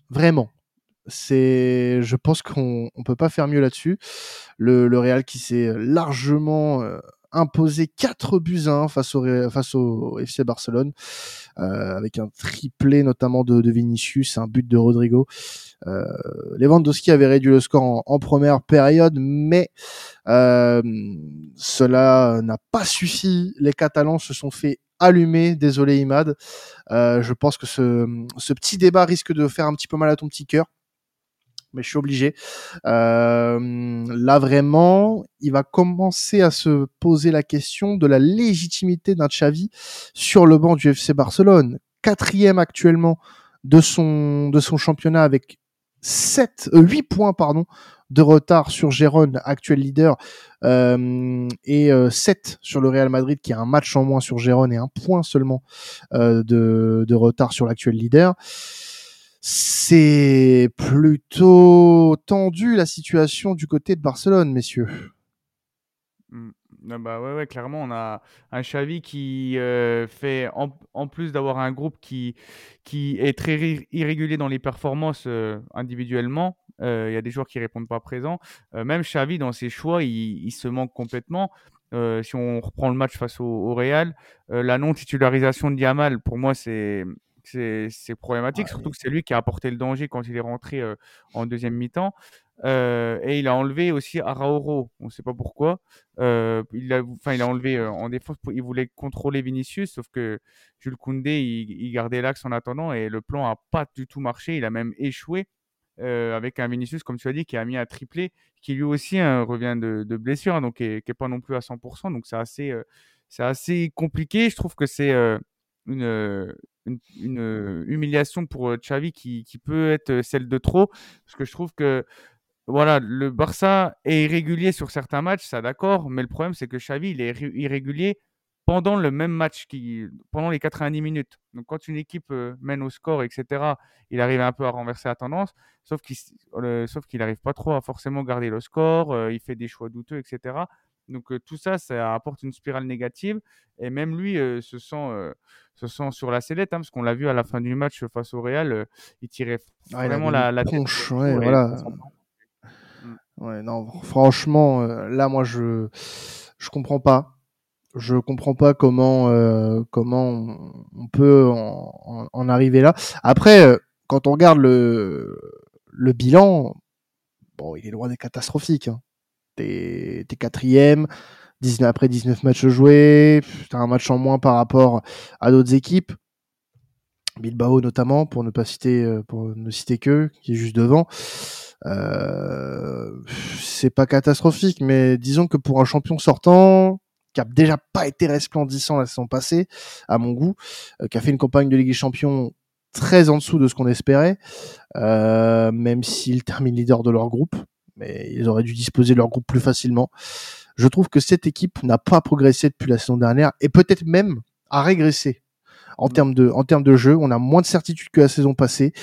vraiment. C'est, je pense qu'on on peut pas faire mieux là-dessus. Le, Real qui s'est largement euh, imposé 4 buts 1 face au, face au FC Barcelone, avec un triplé notamment de, de Vinicius, un but de Rodrigo. Euh, Lewandowski avait réduit le score en, première période, mais euh, cela n'a pas suffi. Les Catalans se sont fait allumer. Désolé Imad. Euh, je pense que ce, ce petit débat risque de faire un petit peu mal à ton petit cœur mais je suis obligé. Euh, là vraiment, il va commencer à se poser la question de la légitimité d'un Xavi sur le banc du FC Barcelone, quatrième actuellement de son de son championnat avec 7, 8 euh, points pardon, de retard sur Gérone, actuel leader, euh, et 7 euh, sur le Real Madrid qui a un match en moins sur Gérone et un point seulement de, de, retard sur l'actuel leader. C'est plutôt tendu la situation du côté de Barcelone, messieurs. Mmh. Ah bah ouais, clairement, on a un Xavi qui euh, fait, en, plus d'avoir un groupe qui, qui est très irrégulier dans les performances euh, individuellement, Il y a des joueurs qui répondent pas présents. même Xavi, dans ses choix, il, se manque complètement. si on reprend le match face au, Real, la non-titularisation de Diamal, pour moi, c'est c'est problématique, surtout que c'est lui qui a apporté le danger quand il est rentré en deuxième mi-temps. Euh, et il a enlevé aussi Arauro. On ne sait pas pourquoi. Euh, il, a, enfin, il a enlevé en défense. Il voulait contrôler Vinicius, sauf que Jules Koundé, il, gardait l'axe en attendant et le plan n'a pas du tout marché. Il a même échoué avec un Vinicius, comme tu as dit, qui a mis un triplé, qui lui aussi hein, revient de, blessure, hein, donc qui n'est pas non plus à 100%. Donc c'est assez, c'est assez compliqué. Je trouve que c'est une, une, humiliation pour Xavi qui, qui, peut être celle de trop, parce que je trouve que voilà, le Barça est irrégulier sur certains matchs, ça d'accord, mais le problème c'est que Xavi il est irrégulier pendant le même match, qui, pendant les 90 minutes. Donc quand une équipe euh, mène au score, etc., il arrive un peu à renverser la tendance, sauf qu'il qu'il n'arrive pas trop à forcément garder le score, euh, il fait des choix douteux, etc. Donc euh, tout ça, ça apporte une spirale négative, et même lui se, sent, se sent sur la sellette, hein, parce qu'on l'a vu à la fin du match face au Real, il tirait vraiment la, la tronche, voilà. Ouais, non, franchement, là, moi, je je comprends pas. Je comprends pas comment comment on peut en, en, arriver là. Après, quand on regarde le le bilan, bon, il est loin des catastrophiques. Hein. T'es es quatrième, 19 après 19 matchs joués, t'as un match en moins par rapport à d'autres équipes. Bilbao notamment, pour ne pas citer, pour ne citer que, qui est juste devant. Euh, c'est pas catastrophique, mais disons que pour un champion sortant, qui a déjà pas été resplendissant la saison passée, à mon goût, euh, qui a fait une campagne de Ligue des Champions très en dessous de ce qu'on espérait, euh, même s'ils terminent leader de leur groupe, mais ils auraient dû disposer de leur groupe plus facilement. Je trouve que cette équipe n'a pas progressé depuis la saison dernière et peut-être même a régressé en termes de en termes de jeu. On a moins de certitude que la saison passée.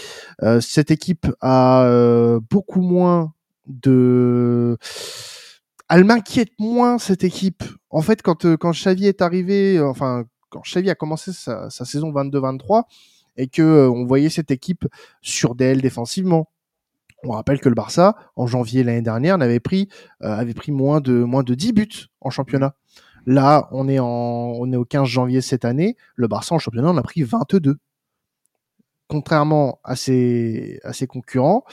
Euh, cette équipe a euh, beaucoup moins de elle m'inquiète moins cette équipe. En fait, quand euh, quand Xavi est arrivé, enfin quand Xavi a commencé sa, sa saison 22-23 et que on voyait cette équipe sur DL défensivement. On rappelle que le Barça, en janvier l'année dernière, avait pris, avait pris moins de moins de 10 buts en championnat. Là, on est, en, on est au 15 janvier cette année. Le Barça en championnat on a pris 22. Contrairement à ses, à ses concurrents,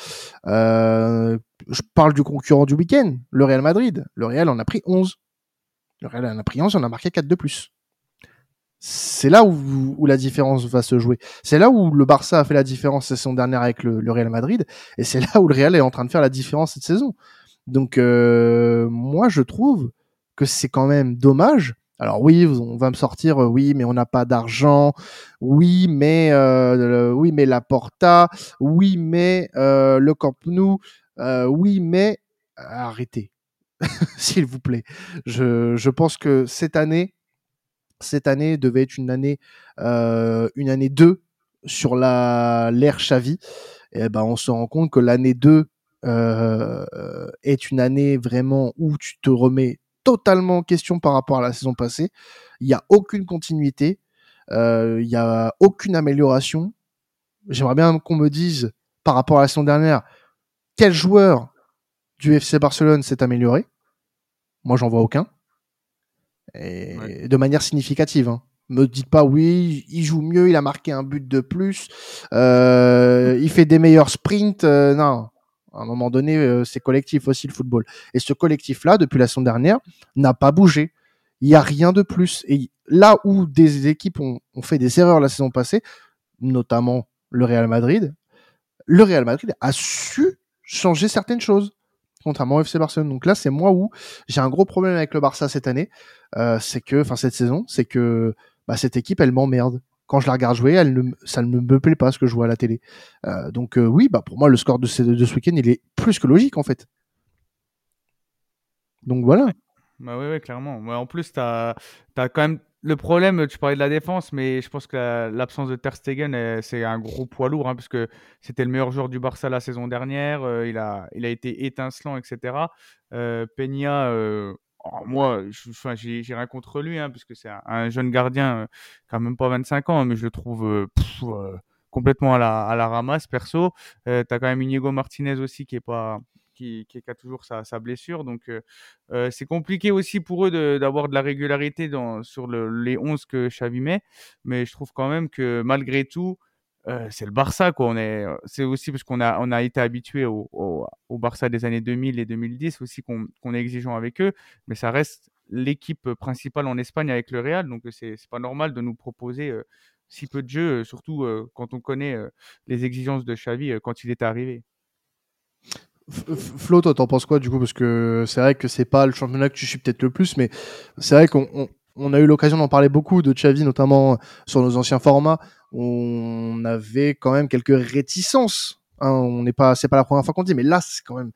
euh, je parle du concurrent du week-end, le Real Madrid. Le Real en a pris 11. Le Real en a pris 11, on a marqué 4 de plus. C'est là où, la différence va se jouer. C'est là où le Barça a fait la différence cette saison dernière avec le, Real Madrid, et c'est là où le Real est en train de faire la différence cette saison. Donc euh, moi je trouve que c'est quand même dommage. Alors oui, on va me sortir, euh, oui, mais on n'a pas d'argent, oui, mais euh, oui, mais la Porta, oui, mais euh, le Camp Nou, oui, mais arrêtez, s'il vous plaît. Je, je pense que cette année, cette année devait être une année, une année 2 sur la l'ère Xavi. Et ben, on se rend compte que l'année 2 est une année vraiment où tu te remets totalement en question par rapport à la saison passée. Il n'y a aucune continuité, euh, il n'y a aucune amélioration. J'aimerais bien qu'on me dise, par rapport à la saison dernière, quel joueur du FC Barcelone s'est amélioré. Moi, j'en vois aucun. De manière significative. Hein. Me dites pas oui, il joue mieux, il a marqué un but de plus, euh, il fait des meilleurs sprints. Euh, non, à un moment donné, euh, c'est collectif aussi le football. Et ce collectif-là, depuis la saison dernière, n'a pas bougé. Il n'y a rien de plus. Et là où des équipes ont, fait des erreurs la saison passée, notamment le Real Madrid, le Real Madrid a su changer certaines choses, contrairement au FC Barcelone. Donc là, c'est moi où j'ai un gros problème avec le Barça cette année, euh, c'est que, enfin cette saison, c'est que bah, cette équipe, elle m'emmerde quand je la regarde jouer, elle ne, ça ne me plaît pas ce que je vois à la télé. Euh, donc euh, oui, bah pour moi le score de ce, week-end il est plus que logique en fait. Donc voilà. Bah oui, clairement. en plus, tu as, quand même le problème, tu parlais de la défense, mais je pense que l'absence de Ter Stegen, c'est un gros poids lourd, hein, puisque c'était le meilleur joueur du Barça la saison dernière, euh, il, a, il a été étincelant, etc. Peña, Oh, moi, j'ai rien contre lui, hein, puisque c'est un, jeune gardien, euh, quand même pas 25 ans, mais je le trouve euh, euh, complètement à la, ramasse perso. Euh, tu as quand même Inigo Martinez aussi qui est pas qui, a toujours sa, blessure. Donc, euh, euh, c'est compliqué aussi pour eux d'avoir de, la régularité sur le, les 11 que Xavi met. Mais je trouve quand même que malgré tout, euh, c'est le Barça. quoi. Est, c'est aussi parce qu'on a, été habitué au, Barça des années 2000 et 2010 aussi qu'on, est exigeant avec eux. Mais ça reste l'équipe principale en Espagne avec le Real. Donc, c'est, c'est pas normal de nous proposer si peu de jeux, surtout quand on connaît les exigences de Xavi quand il est arrivé. Flo, toi, t'en penses quoi du coup Parce que c'est vrai que c'est pas le championnat que tu suis peut-être le plus, mais c'est vrai qu'on on, a eu l'occasion d'en parler beaucoup de Xavi, notamment sur nos anciens formats. On avait quand même quelques réticences. Hein, on n'est pas, c'est pas la première fois qu'on dit, mais là, c'est quand même,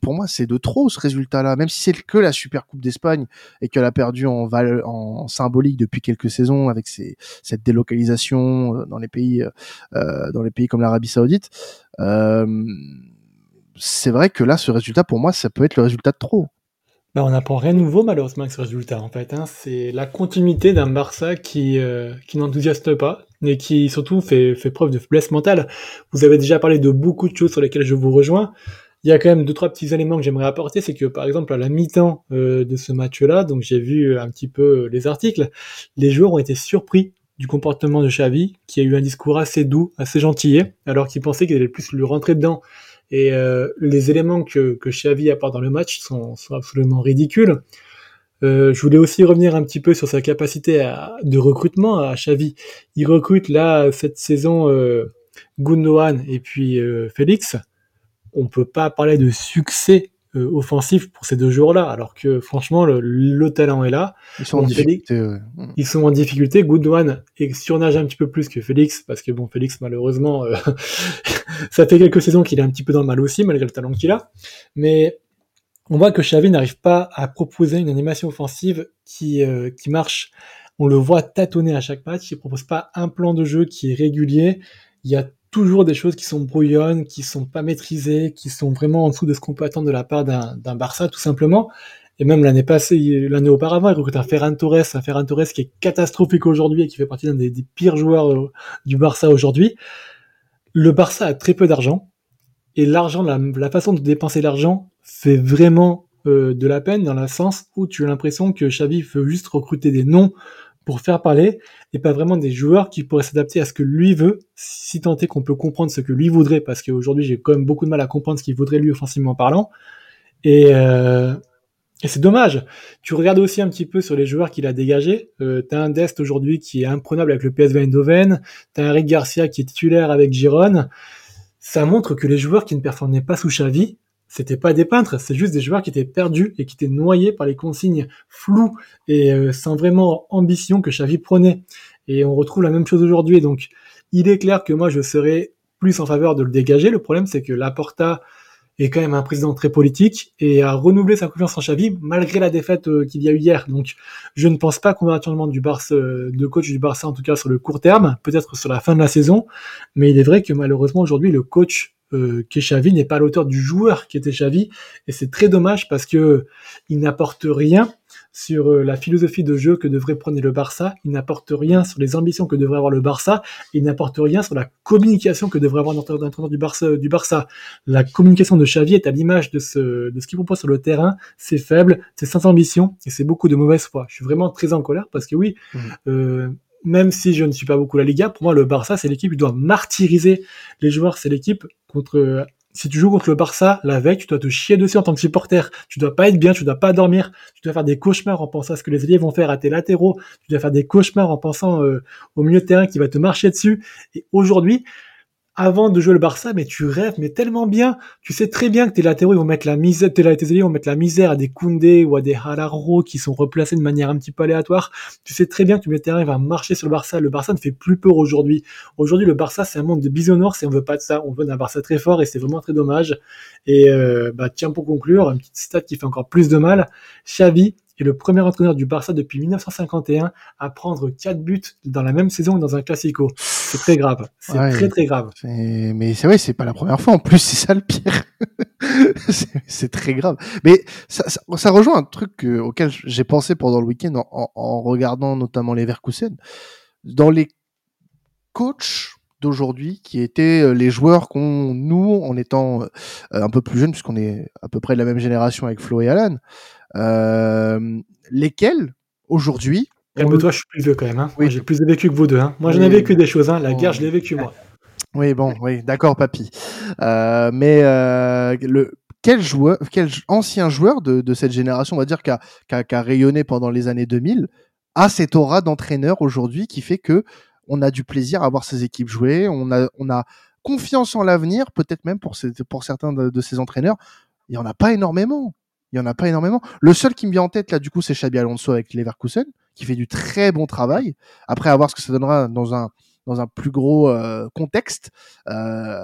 pour moi, c'est de trop ce résultat-là. Même si c'est que la Super Coupe d'Espagne et qu'elle a perdu en, symbolique depuis quelques saisons avec cette délocalisation euh, dans les pays, euh, dans les pays comme l'Arabie Saoudite. Euh, c'est vrai que là, ce résultat, pour moi, ça peut être le résultat de trop. Bah, on n'apprend rien de nouveau, malheureusement, avec ce résultat, en fait. Hein. C'est la continuité d'un Barça qui, euh, n'enthousiaste pas, mais qui surtout fait, preuve de faiblesse mentale. Vous avez déjà parlé de beaucoup de choses sur lesquelles je vous rejoins. Il y a quand même deux, trois petits éléments que j'aimerais apporter. C'est que, par exemple, à la mi-temps euh, de ce match-là, donc j'ai vu un petit peu les articles, les joueurs ont été surpris du comportement de Xavi, qui a eu un discours assez doux, assez gentillet, alors qu'ils pensaient qu'il allait plus lui rentrer dedans et euh, les éléments que, que Xavi apporte dans le match sont, sont absolument ridicules. Euh, je voulais aussi revenir un petit peu sur sa capacité à, de recrutement à Xavi. Il recrute là cette saison euh, et puis euh, Félix. On peut pas parler de succès offensif pour ces deux joueurs-là, alors que franchement le, le, talent est là. Ils sont en difficulté. Ouais. Ils sont en difficulté. Goodwan surnage un petit peu plus que Félix, parce que bon, Félix malheureusement, euh, ça fait quelques saisons qu'il est un petit peu dans le mal aussi, malgré le talent qu'il a. Mais on voit que Xavi n'arrive pas à proposer une animation offensive qui, euh, qui marche. On le voit tâtonner à chaque match. Il propose pas un plan de jeu qui est régulier. Il y a toujours des choses qui sont brouillonnes, qui sont pas maîtrisées, qui sont vraiment en dessous de ce qu'on peut attendre de la part d'un Barça, tout simplement. Et même l'année passée, l'année auparavant, il recrute un Ferran Torres, un Ferran Torres qui est catastrophique aujourd'hui et qui fait partie d'un des, pires joueurs euh, du Barça aujourd'hui. Le Barça a très peu d'argent et l'argent, la, la, façon de dépenser l'argent fait vraiment euh, de la peine dans le sens où tu as l'impression que Xavi veut juste recruter des noms pour faire parler et pas vraiment des joueurs qui pourraient s'adapter à ce que lui veut, si tant est qu'on peut comprendre ce que lui voudrait, parce qu'aujourd'hui j'ai quand même beaucoup de mal à comprendre ce qu'il voudrait lui offensivement parlant. Et, euh, et c'est dommage. Tu regardes aussi un petit peu sur les joueurs qu'il a dégagés. Euh, t'as un Dest aujourd'hui qui est imprenable avec le PSV Eindhoven. T'as un Rick Garcia qui est titulaire avec Giron. Ça montre que les joueurs qui ne performaient pas sous Xavi, c'était pas des peintres, c'est juste des joueurs qui étaient perdus et qui étaient noyés par les consignes floues et euh, sans vraiment ambition que Xavi prenait. Et on retrouve la même chose aujourd'hui. Donc, il est clair que moi, je serais plus en faveur de le dégager. Le problème, c'est que Laporta est quand même un président très politique et a renouvelé sa confiance en Xavi malgré la défaite euh, qu'il y a eu hier. Donc, je ne pense pas qu'on va attendre du Barça, euh, de coach du Barça, en tout cas sur le court terme, peut-être sur la fin de la saison. Mais il est vrai que malheureusement, aujourd'hui, le coach euh, Xavi n'est pas l'auteur du joueur qui était Xavi et c'est très dommage parce que il n'apporte rien sur euh, la philosophie de jeu que devrait prendre le Barça, il n'apporte rien sur les ambitions que devrait avoir le Barça, il n'apporte rien sur la communication que devrait avoir l'entraîneur du Barça, du Barça. La communication de Xavi est à l'image de ce, de ce qu'il propose sur le terrain, c'est faible, c'est sans ambition et c'est beaucoup de mauvaise foi. Je suis vraiment très en colère parce que oui, mmh. euh, même si je ne suis pas beaucoup la Liga, pour moi, le Barça, c'est l'équipe qui doit martyriser les joueurs. C'est l'équipe contre. Si tu joues contre le Barça, la veille, tu dois te chier dessus en tant que supporter. Tu dois pas être bien, tu dois pas dormir. Tu dois faire des cauchemars en pensant à ce que les élèves vont faire à tes latéraux. Tu dois faire des cauchemars en pensant euh, au milieu de terrain qui va te marcher dessus. Et aujourd'hui, avant de jouer le Barça, mais tu rêves, mais tellement bien. Tu sais très bien que tes latéraux ils vont mettre la misère, tes latéraux vont mettre la misère à des Koundé ou à des Halaro qui sont replacés de manière un petit peu aléatoire. Tu sais très bien que le terrain va marcher sur le Barça. Le Barça ne fait plus peur aujourd'hui. Aujourd'hui, le Barça c'est un monde de bisounours et on veut pas de ça. On veut d'un Barça très fort et c'est vraiment très dommage. Et euh, bah tiens pour conclure, une petite stat qui fait encore plus de mal. Xavi est le premier entraîneur du Barça depuis 1951 à prendre 4 buts dans la même saison dans un Classico. C'est très grave. C'est ouais, très très grave. Mais c'est vrai, c'est pas la première fois. En plus, c'est ça le pire. c'est très grave. Mais ça, ça, ça rejoint un truc auquel j'ai pensé pendant le week-end en, en, en, regardant notamment les Verkusen. Dans les coachs d'aujourd'hui qui étaient euh, les joueurs qu'on nous en étant euh, un peu plus jeunes puisqu'on est à peu près de la même génération avec Flo et Alan euh, lesquels aujourd'hui Calme-toi, je suis plus vieux quand même. Hein. Oui. J'ai plus vécu que vous deux. Hein. Moi, j'en ai vécu des choses. Hein. La guerre, je l'ai vécu, moi. Oui, bon, oui, d'accord, papy. Euh, mais euh, le quel joueur, quel ancien joueur de, de cette génération, on va dire, qui a, qui a- rayonné pendant les années 2000, a cette aura d'entraîneur aujourd'hui qui fait que on a du plaisir à voir ses équipes jouer, on a, on a confiance en l'avenir, peut-être même pour, ces- pour certains de, de ces entraîneurs. Il y en a pas énormément. Il y en a pas énormément. Le seul qui me vient en tête là, du coup, c'est Xabi Alonso avec Leverkusen, qui fait du très bon travail. Après, à voir ce que ça donnera dans un dans un plus gros euh, contexte. Euh,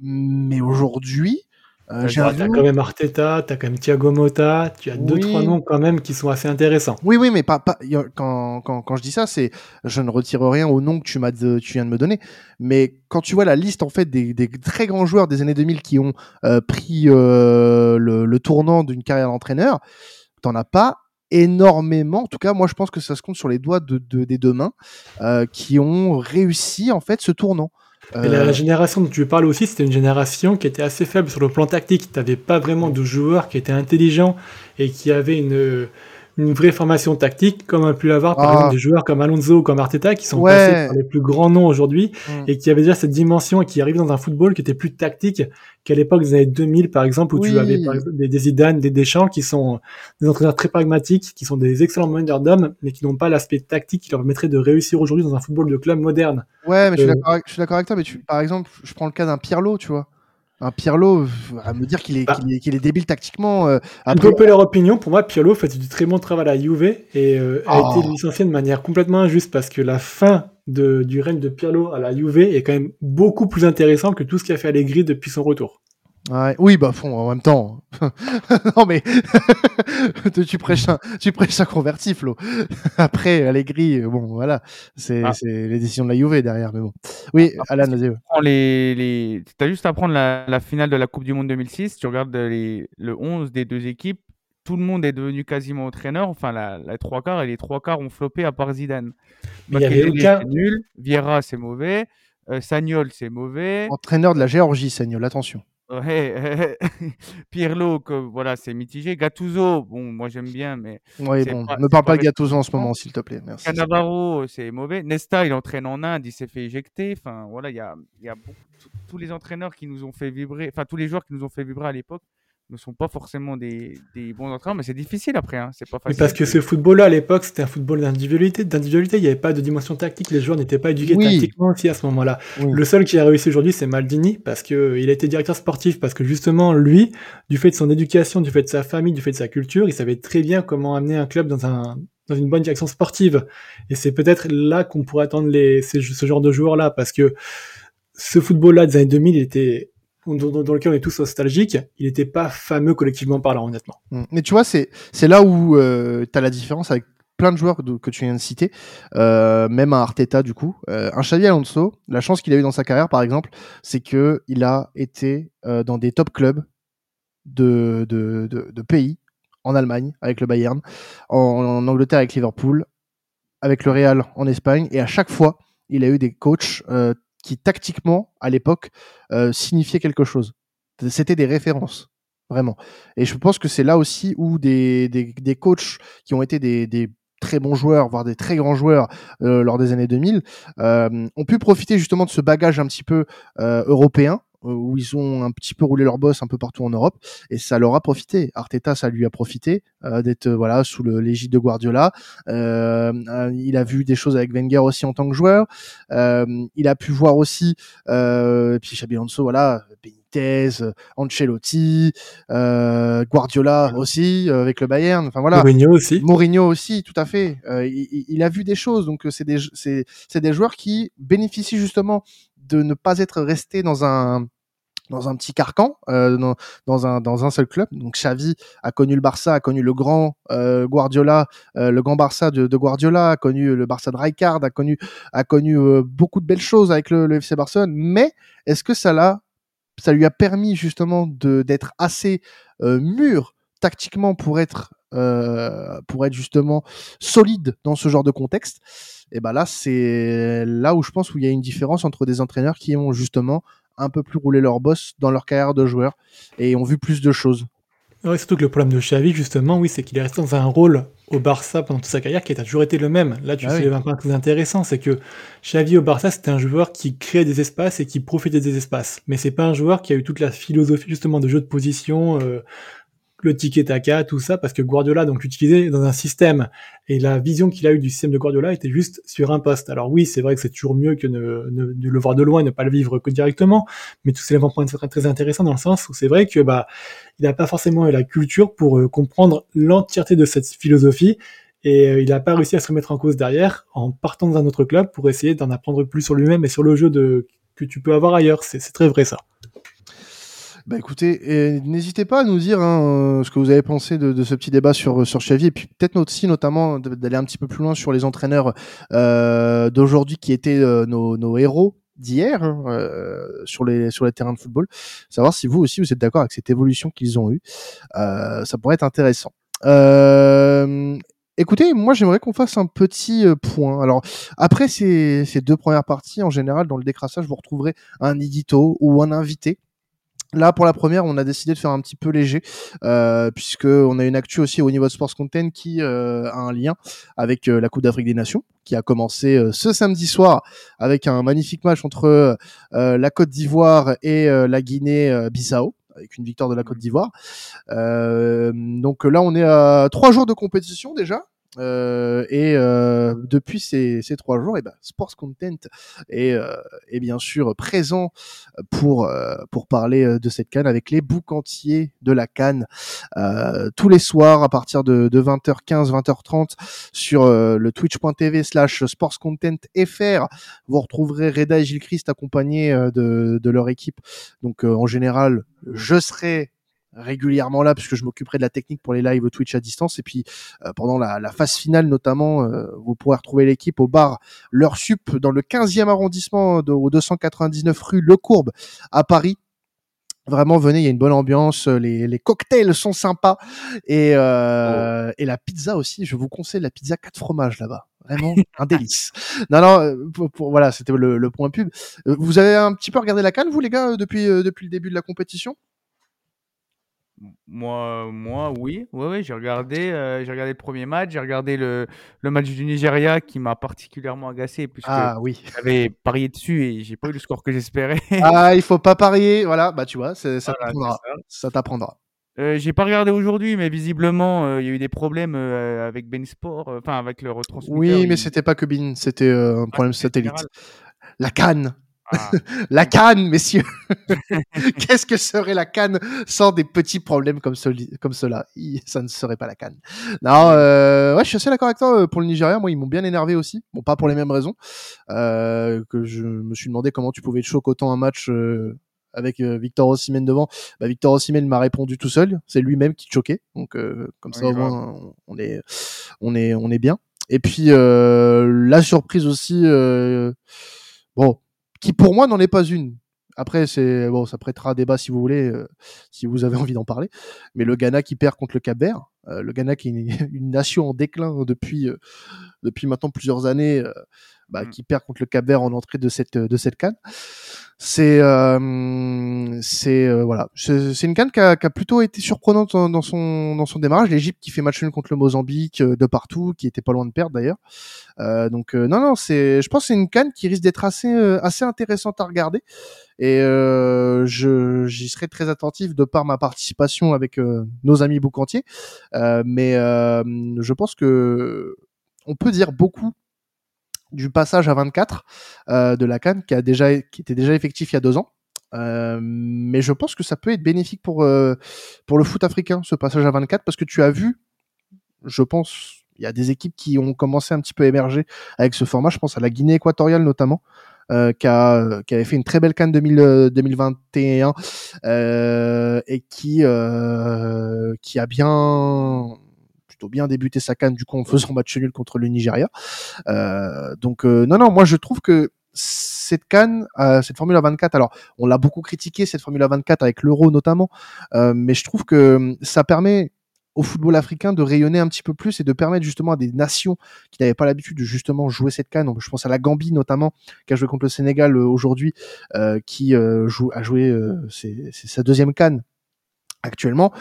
mais aujourd'hui, euh, j'ai T'as quand même Arteta, t'as quand même Thiago Motta, tu as deux, Oui. trois noms quand même qui sont assez intéressants. Oui, oui, mais pas, pas quand, quand, quand je dis ça, c'est je ne retire rien au nom que tu m'as tu viens de me donner, mais quand tu vois la liste en fait des, des très grands joueurs des années 2000 qui ont euh, pris euh, le, le tournant d'une carrière d'entraîneur, t'en as pas énormément. En tout cas, moi, je pense que ça se compte sur les doigts de, de- des deux mains euh, qui ont réussi en fait ce tournant. La, Euh, la génération dont tu parles aussi, c'était une génération qui était assez faible sur le plan tactique. Tu n'avais pas vraiment de joueurs qui étaient intelligents et qui avaient une, une vraie formation tactique, comme a pu l'avoir par Ah. exemple des joueurs comme Alonso ou comme Arteta, qui sont Ouais. passés par les plus grands noms aujourd'hui Mm. et qui avaient déjà cette dimension et qui arrivent dans un football qui était plus tactique qu'à l'époque des années 2000, par exemple, où Oui. tu avais par exemple, des, des Zidane, des Deschamps, qui sont des entraîneurs très pragmatiques, qui sont des excellents meneurs d'hommes, mais qui n'ont pas l'aspect tactique qui leur permettrait de réussir aujourd'hui dans un football de club moderne. Ouais, mais je suis Euh, je suis d'accord avec toi, mais tu, par exemple, je prends le cas d'un Pirlo, tu vois. Un Pirlo, à me dire qu'il est, Bah. qu'il est, qu'il est débile tactiquement. euh, Un après, peu leur opinion, pour moi, Pirlo fait du très bon travail à la Juve et euh, a Oh. été licencié de manière complètement injuste parce que la fin de, du règne de Pirlo à la Juve est quand même beaucoup plus intéressant que tout ce qu'il a fait Allegri depuis son retour. Ouais, oui, bah, fond, en même temps. non, mais tu, prêches un, tu prêches un converti, Flo. Après, Allegri, bon, voilà, c'est, Ah. c'est les décisions de la Juve derrière, mais bon. Oui, Alan, vas-y. les, les... Tu as juste à prendre la, la finale de la Coupe du Monde 2006. Tu regardes les, le 11 des deux équipes. Tout le monde est devenu quasiment entraîneur. Enfin, la, la trois quarts et les trois quarts ont floppé à part Zidane. Mais il y avait aucun- c'est nul. Vieira, c'est mauvais. Euh, Sagnol, c'est mauvais. Entraîneur de la Géorgie, Sagnol, attention. Ouais, Pirlo, que, voilà, c'est mitigé. Gattuso, bon, moi j'aime bien, mais Oui, C'est bon, pas- ne parle pas de Gattuso en ce moment, s'il te plaît, merci. Cannavaro, c'est mauvais. Nesta, il entraîne en Inde, il s'est fait éjecter. Enfin, voilà, il y a, y a beaucoup, tous les entraîneurs qui nous ont fait vibrer, enfin, tous les joueurs qui nous ont fait vibrer à l'époque ne sont pas forcément des, des bons entraîneurs, mais c'est difficile après, hein, c'est pas Mais facile. parce que ce football-là, à l'époque, c'était un football d'individualité. D'individualité, il n'y avait pas de dimension tactique. Les joueurs n'étaient pas éduqués Oui. tactiquement aussi à ce moment-là. Oui. Le seul qui a réussi aujourd'hui, c'est Maldini, parce que euh, il a été directeur sportif, parce que justement, lui, du fait de son éducation, du fait de sa famille, du fait de sa culture, il savait très bien comment amener un club dans un dans une bonne direction sportive. Et c'est peut-être là qu'on pourrait attendre les, ces- ce genre de joueurs-là, parce que ce football-là des années 2000, il était, dans, dans- lequel on est tous nostalgiques, il n'était pas fameux collectivement parlant, honnêtement. Mm. Mais tu vois, c'est là où euh, tu as la différence avec plein de joueurs que tu viens de citer, euh, même un Arteta du coup. Euh, un Xavi Alonso, la chance qu'il a eu dans sa carrière par exemple, c'est que il a été dans des top clubs de, pays, en Allemagne avec le Bayern, en, en Angleterre avec Liverpool, avec le Real en Espagne, et à chaque fois, il a eu des coachs qui tactiquement, à l'époque, euh, signifiaient quelque chose. C'était des références vraiment. Et je pense que c'est là aussi où des, des, coachs qui ont été des, très bons joueurs, voire des très grands joueurs euh, lors des années 2000, euh, ont pu profiter justement de ce bagage un petit peu européen où ils ont un petit peu roulé leur boss un peu partout en Europe et ça leur a profité. Arteta, ça lui a profité euh, d'être euh, voilà sous le l'égide de Guardiola. Euh, euh, il a vu des choses avec Wenger aussi en tant que joueur. Euh, il a pu voir aussi euh, puis Xabi Alonso, voilà Benitez, euh, Ancelotti, euh, Guardiola aussi euh, avec le Bayern. Enfin voilà. Mourinho aussi. Mourinho aussi, tout à fait. Euh, il, il- a vu des choses, donc euh, c'est des, c'est, c'est des joueurs qui bénéficient justement de ne pas être restés dans un dans un petit carcan, euh, dans, un seul club. Donc Xavi a connu le Barça, a connu le grand euh, Guardiola, euh, le grand Barça de, Guardiola, a connu le Barça de Rijkaard, a connu beaucoup de belles choses avec le, FC Barcelone. Mais est-ce que ça l'a ça lui a permis justement d'être assez mûr tactiquement pour être justement solide dans ce genre de contexte? Et ben là, c'est là où je pense où il y a une différence entre des entraîneurs qui ont justement un peu plus roulé leur boss dans leur carrière de joueur et ont vu plus de choses. Surtout que le problème de Xavi, justement, oui, c'est qu'il est resté dans un rôle au Barça pendant toute sa carrière qui a toujours été le même. Là, tu Ah sais, oui. un point très intéressant, c'est que Xavi au Barça, c'était un joueur qui créait des espaces et qui profitait des espaces. Mais c'est pas un joueur qui a eu toute la philosophie, justement, de jeu de position, euh, le ticket taka, tout ça, parce que Guardiola, donc, l'utilisait dans un système. Et la vision qu'il a eue du système de Guardiola était juste sur un poste. Alors oui, c'est vrai que c'est toujours mieux que de le voir de loin et ne pas le vivre que directement. Mais tout c'est un point très, très intéressant dans le sens où c'est vrai que, bah, il n'a pas forcément eu la culture pour euh, comprendre l'entièreté de cette philosophie et euh, il n'a pas réussi à se remettre en cause derrière en partant dans un autre club pour essayer d'en apprendre plus sur lui-même et sur le jeu de, que tu peux avoir ailleurs. C'est très vrai ça. Bah écoutez, n'hésitez pas à nous dire hein, euh, ce que vous avez pensé de, de ce petit débat sur sur Xavi et puis peut-être aussi notamment d'aller un petit peu plus loin sur les entraîneurs euh, d'aujourd'hui qui étaient euh, nos, nos héros d'hier hein, euh, sur les sur les terrains de football. Savoir si vous aussi vous êtes d'accord avec cette évolution qu'ils ont eue. Euh, ça pourrait être intéressant. Euh, Écoutez, moi j'aimerais qu'on fasse un petit euh, point. Alors après ces, ces deux premières parties, en général dans le décrassage, vous retrouverez un édito ou un invité. Là, pour la première, on a décidé de faire un petit peu léger, euh, puisque on a une actu aussi au niveau de Sports Content qui euh, a un lien avec euh, la Coupe d'Afrique des Nations, qui a commencé euh, ce samedi soir avec un magnifique match entre la Côte d'Ivoire et la Guinée-Bissau, avec une victoire de la Côte d'Ivoire. Donc là, on est à trois jours de compétition déjà. Euh, et euh, depuis ces, ces trois jours, et ben, Sports Content est, euh, est bien sûr présent pour euh, pour parler euh, de cette canne avec les boucantiers de la canne euh, tous les soirs à partir de, de 20h15 20h30 sur le twitch.tv slash sportscontent.fr vous retrouverez Reda et Gilles Christ accompagnés de, de leur équipe. Donc en général je serai régulièrement là puisque je m'occuperai de la technique pour les lives Twitch à distance et puis euh, pendant la, la phase finale notamment euh, vous pourrez retrouver l'équipe au bar leur sup dans le 15e arrondissement de, au 299 rue Le Courbe à Paris. Vraiment, venez, il y a une bonne ambiance, les, les cocktails sont sympas et, euh, et la pizza aussi. Je vous conseille la pizza 4 fromages là-bas. Vraiment un délice. Non, non, euh, pour, pour- voilà, c'était le, le point pub. Euh, Vous avez un petit peu regardé la canne, vous les gars, euh, depuis, euh, depuis le début de la compétition? Moi, moi, oui, ouais, ouais, j'ai regardé, euh, j'ai regardé le premier match, j'ai regardé le, le match du Nigeria qui m'a particulièrement agacé puisque Ah oui. j'avais parié dessus et j'ai pas eu le score que j'espérais. Ah, il faut pas parier. Voilà, bah tu vois, c'est- ça Voilà, t'apprendra. c'est ça. Ça t'apprendra. Euh, j'ai pas regardé aujourd'hui, mais visiblement, euh, il y a eu des problèmes euh, avec Ben Sport, euh, enfin avec le retransmetteur. Oui, mais il- c'était pas que Bin, c'était euh, un problème c'était satellite. général. La canne. Ah, La canne, messieurs. Qu'est-ce que serait la canne sans des petits problèmes comme, celi- comme cela? Ça ne serait pas la canne. Non, euh, ouais, je suis assez d'accord avec toi euh, pour le Nigeria. Moi, ils m'ont bien énervé aussi. Bon, pas pour les mêmes raisons. Euh, que je me suis demandé comment tu pouvais te choquer autant un match euh, avec euh, Victor Osimhen devant. Bah, Victor Osimhen m'a répondu tout seul. C'est lui-même qui te choquait. Donc, euh, comme ça, au grave. moins, on- on est, on est, on est bien. Et puis, euh, la surprise aussi. euh, bon, qui pour moi n'en est pas une. Après, c'est bon, ça prêtera débat si vous voulez, euh, si vous avez envie d'en parler. Mais le Ghana qui perd contre le Cap Vert, euh, le Ghana qui est une, nation en déclin depuis euh, depuis maintenant plusieurs années, bah, Mm. qui perd contre le Cap Vert en entrée de cette de cette canne. C'est euh, c'est euh, voilà, c'est une canne qui a, qui a plutôt été surprenante dans, son dans son démarrage. L'Égypte qui fait match nul contre le Mozambique euh, de partout, qui était pas loin de perdre d'ailleurs. Euh, donc non non, c'est je pense que c'est une canne qui risque d'être assez assez intéressante à regarder et je j'y serai très attentif de par ma participation avec nos amis boucantiers. Mais je pense que on peut dire beaucoup du passage à 24 euh, de la Cannes qui a déjà qui était déjà effectif il y a deux ans. Euh, mais je pense que ça peut être bénéfique pour euh, pour le foot africain ce passage à 24 parce que tu as vu, je pense, il y a des équipes qui ont commencé un petit peu à émerger avec ce format. Je pense à la Guinée équatoriale notamment. Euh, qui, a, qui avait fait une très belle canne 2000, euh, 2021 euh, et qui qui a bien bien débuté sa canne du coup en faisant match nul contre le Nigeria. Euh, donc euh, non non moi je trouve que cette canne, euh, cette Formule 24, alors on l'a beaucoup critiqué cette Formule 24 avec l'Euro notamment, euh, mais je trouve que ça permet au football africain de rayonner un petit peu plus et de permettre justement à des nations qui n'avaient pas l'habitude de justement jouer cette canne. Je pense à la Gambie notamment, qui a joué contre le Sénégal aujourd'hui, qui joue, a joué, sa deuxième canne actuellement,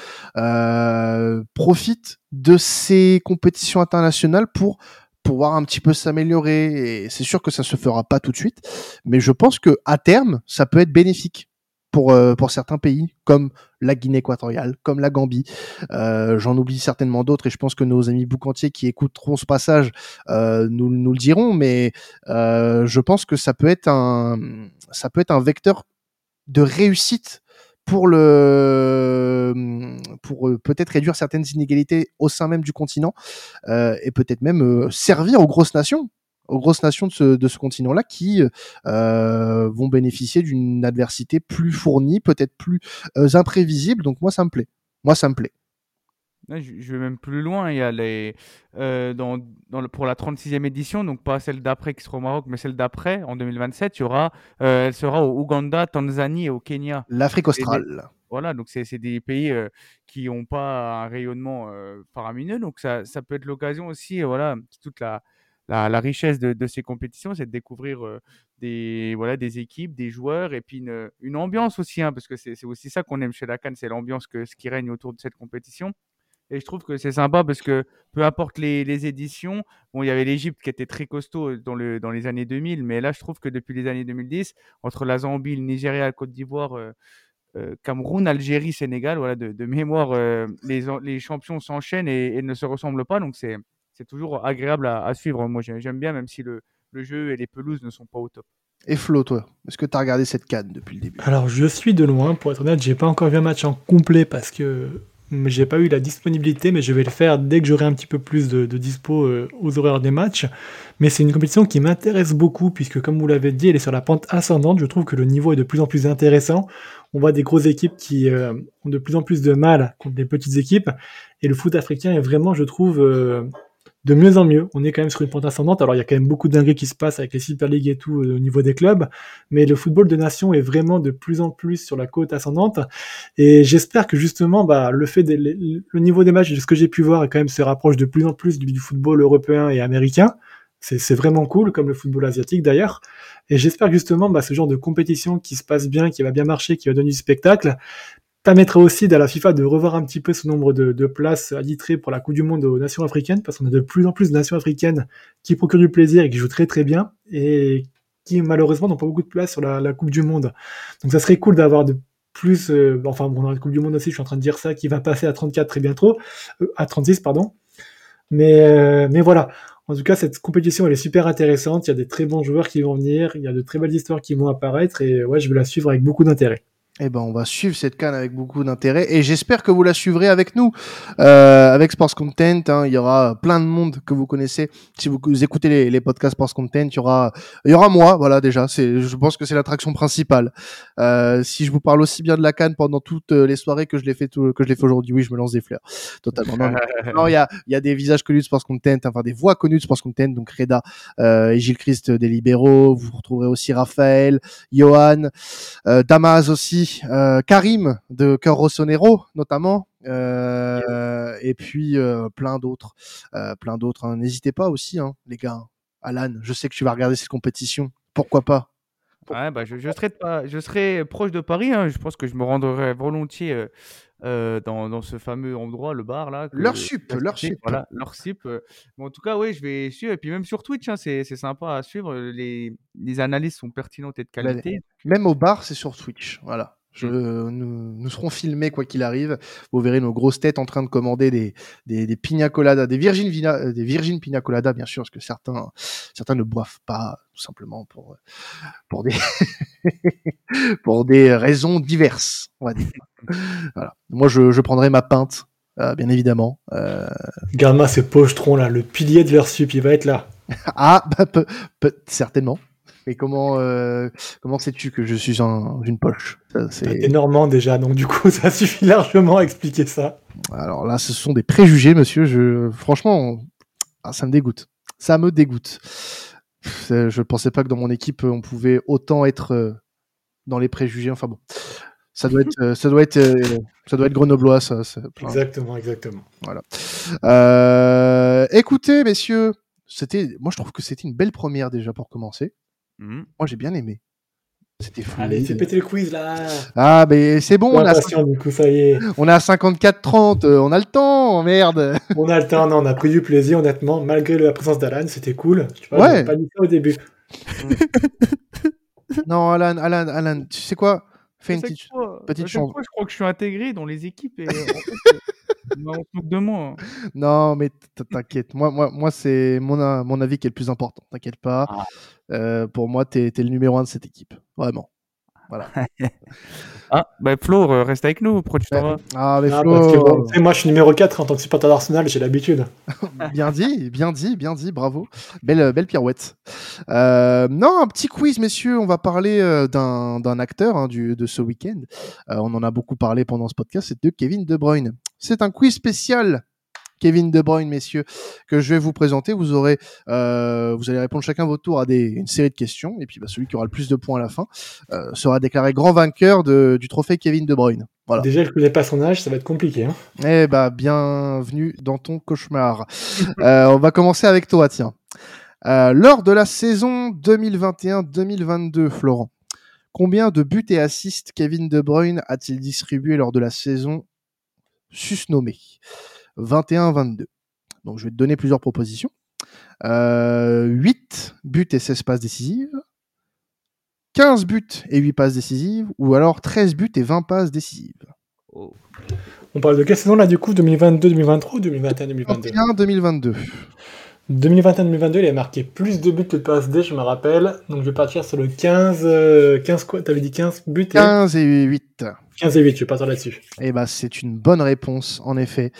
profite de ces compétitions internationales pour pouvoir un petit peu s'améliorer. Et c'est sûr que ça se fera pas tout de suite, mais je pense que à terme, ça peut être bénéfique pour, euh, pour certains pays, comme la Guinée équatoriale, comme la Gambie. Euh, J'en oublie certainement d'autres, et je pense que nos amis boucantiers qui écouteront ce passage euh, nous, nous le diront, mais euh, je pense que ça peut être un, ça peut être un vecteur de réussite pour le pour euh, peut-être réduire certaines inégalités au sein même du continent euh, et peut-être même euh, servir aux grosses nations aux grosses nations de ce, de ce continent-là qui euh, vont bénéficier d'une adversité plus fournie, peut-être plus euh, imprévisible. Donc moi, ça me plaît. Moi, ça me plaît. Je, vais même plus loin. Il y a les, euh, dans, dans pour la 36e édition, donc pas celle d'après qui sera au Maroc, mais celle d'après, en 2027, il y aura, euh, elle sera au Ouganda, Tanzanie et au Kenya. L'Afrique australe. voilà, donc c'est des pays euh, qui n'ont pas un rayonnement faramineux. Donc ça, ça peut être l'occasion aussi, voilà, toute la, la, la richesse de, de, ces compétitions, c'est de découvrir des, voilà, des équipes, des joueurs et puis une, une ambiance aussi, hein, parce que c'est aussi ça qu'on aime chez la Cannes, c'est l'ambiance qui règne autour de cette compétition. Et je trouve que c'est sympa parce que peu importe les, les éditions, bon, il y avait l'Égypte qui était très costaud dans, le, dans les années 2000, mais là, je trouve que depuis les années 2010, entre la Zambie, le Nigeria, la Côte d'Ivoire, euh, euh, Cameroun, Algérie, Sénégal, voilà, de, de mémoire, euh, les, les champions s'enchaînent et, et, ne se ressemblent pas. Donc, c'est toujours agréable à, à suivre. Moi, j'aime bien, même si le, le jeu et les pelouses ne sont pas au top. Et Flo, toi, est-ce que tu as regardé cette canne depuis le début? Alors, je suis de loin, pour être honnête, j'ai pas encore vu un match en complet parce que j'ai pas eu la disponibilité, mais je vais le faire dès que j'aurai un petit peu plus de, dispo euh, aux horaires des matchs. Mais c'est une compétition qui m'intéresse beaucoup, puisque comme vous l'avez dit, elle est sur la pente ascendante. Je trouve que le niveau est de plus en plus intéressant. On voit des grosses équipes qui euh, ont de plus en plus de mal contre des petites équipes. Et le foot africain est vraiment, je trouve, euh, de mieux en mieux. On est quand même sur une pente ascendante. Alors il y a quand même beaucoup de qui se passent avec les Super League et tout euh, au niveau des clubs, mais le football de nation est vraiment de plus en plus sur la côte ascendante. Et j'espère que justement, bah, le fait de, le niveau des matchs, de ce que j'ai pu voir, quand même se rapproche de plus en plus du, du football européen et américain. C'est vraiment cool, comme le football asiatique d'ailleurs. Et j'espère justement bah, ce genre de compétition qui se passe bien, qui va bien marcher, qui va donner du spectacle, permettrait aussi à la FIFA de revoir un petit peu ce nombre de, de places attitrées pour la Coupe du Monde aux nations africaines, parce qu'on a de plus en plus de nations africaines qui procurent du plaisir et qui jouent très très bien, et qui malheureusement n'ont pas beaucoup de place sur la, la, Coupe du Monde. Donc ça serait cool d'avoir de plus, euh, enfin bon, dans la Coupe du Monde aussi, je suis en train de dire ça, qui va passer à 34 très bientôt, euh, à 36 pardon. Mais, euh, mais voilà, en tout cas, cette compétition, elle est super intéressante. Il y a des très bons joueurs qui vont venir. Il y a de très belles histoires qui vont apparaître. Et ouais, je vais la suivre avec beaucoup d'intérêt. Eh ben, on va suivre cette canne avec beaucoup d'intérêt et j'espère que vous la suivrez avec nous, euh, avec Sports Content. Hein, il y aura plein de monde que vous connaissez. Si vous, écoutez les, podcasts Sports Content, il y aura, il y aura moi. Voilà, déjà, c'est, je pense que c'est l'attraction principale. Euh, si je vous parle aussi bien de la canne pendant toutes les soirées que je l'ai fait, tout, que je l'ai fait aujourd'hui, oui, je me lance des fleurs. Totalement. Non, il y a, il y a des visages connus de Sports Content, enfin des voix connues de Sports Content, donc Reda euh, et Gilles Christ des libéraux. Vous retrouverez aussi Raphaël, Johan, euh, Damas aussi, euh, Karim de Cœur Rossonero notamment, euh, et puis euh, plein d'autres, euh, plein d'autres. Hein. N'hésitez pas aussi, hein, les gars. Alan, je sais que tu vas regarder cette compétition. Pourquoi pas? Ouais, bah, je, je, serai je serai proche de Paris. Hein. Je pense que je me rendrai volontiers euh, euh, dans, dans, ce fameux endroit, le bar là. leur sup, leur sup. Voilà, leur sup. Euh. Bon, en tout cas, oui, je vais suivre. Et puis même sur Twitch, hein, c'est sympa à suivre. Les, les analyses sont pertinentes et de qualité. Même au bar, c'est sur Twitch. Voilà. Je, nous, nous, serons filmés quoi qu'il arrive. Vous verrez nos grosses têtes en train de commander des, des, des pina coladas, des virgin, vina, des virgin pina coladas, bien sûr, parce que certains, certains ne boivent pas, tout simplement pour, pour des, pour des raisons diverses, on va dire. voilà. Moi, je, je prendrai ma pinte, euh, bien évidemment. Euh... Garde-moi ce pochetron là, le pilier de leur sup, il va être là. ah, bah, peut, peut, certainement. Mais comment euh, comment sais-tu que je suis en une poche? C'est énormément déjà, donc du coup ça suffit largement à expliquer ça. Alors là, ce sont des préjugés, monsieur. Je franchement, ah, ça me dégoûte. Ça me dégoûte. Je pensais pas que dans mon équipe on pouvait autant être dans les préjugés. Enfin bon, Ça doit être, euh, ça doit être, euh, ça doit être grenoblois, ça. Exactement, exactement. Euh, écoutez, messieurs, c'était, moi je trouve que c'était une belle première déjà pour commencer. Mhm. Moi j'ai bien aimé. C'était fou. Allez, c'est pété le quiz là. Ah, mais c'est bon, on a, Impatient, du coup, ça y est. on a 54-30, euh, on a le temps, merde. On a le temps, non, on a pris du plaisir, honnêtement, malgré la présence d'Alan, c'était cool. Tu vois, Ouais. pas dit ça au début. non, Alan, Alan, Alan, tu sais quoi? Fais une petite. petite fois, je crois que je suis intégré dans les équipes et en fait, on se moque de moi. Non, mais t'inquiète. Moi, moi, moi c'est mon, avis qui est le plus important. T'inquiète pas. Ah. Euh, pour moi, t'es es le numéro un de cette équipe. Vraiment. Ah, bah Flo, euh, reste avec nous, pourquoi tu t'en vas Ah, mais Ah, Flo, parce que, bon, tu sais, moi, je suis numéro 4 en tant que supporter d'Arsenal, j'ai l'habitude. bien dit, bien dit, bien dit, bravo. Belle, belle pirouette. Euh, non, un petit quiz, messieurs. On va parler euh, d'un d'un acteur hein, du, de ce week-end. Euh, on en a beaucoup parlé pendant ce podcast. C'est de Kevin De Bruyne. C'est un quiz spécial. Kevin De Bruyne, messieurs, que je vais vous présenter. Vous aurez, euh, vous allez répondre chacun votre tour à des, une série de questions, et puis bah, celui qui aura le plus de points à la fin euh, sera déclaré grand vainqueur de, du trophée Kevin De Bruyne. Voilà. Déjà, je connais pas son âge, ça va être compliqué. Hein. Eh bah, bienvenue dans ton cauchemar. Euh, on va commencer avec toi, tiens. Lors de la saison 2021-2022, Florent, combien de buts et assists Kevin De Bruyne a-t-il distribué lors de la saison susnommée? 21-22. Donc, je vais te donner plusieurs propositions. Euh, 8 buts et 16 passes décisives. 15 buts et 8 passes décisives. Ou alors 13 buts et 20 passes décisives. Oh. On parle de quelle saison là, du coup? 2022-2023 ou 2021-2022 21-2022. 2021-2022, il a marqué plus de buts que de passes D, je me rappelle. Donc, je vais partir sur le 15. euh, 15 quoi? T'avais dit 15 buts et 15 et 8. 15 et 8, je vais partir là-dessus. Eh ben, c'est une bonne réponse, en effet.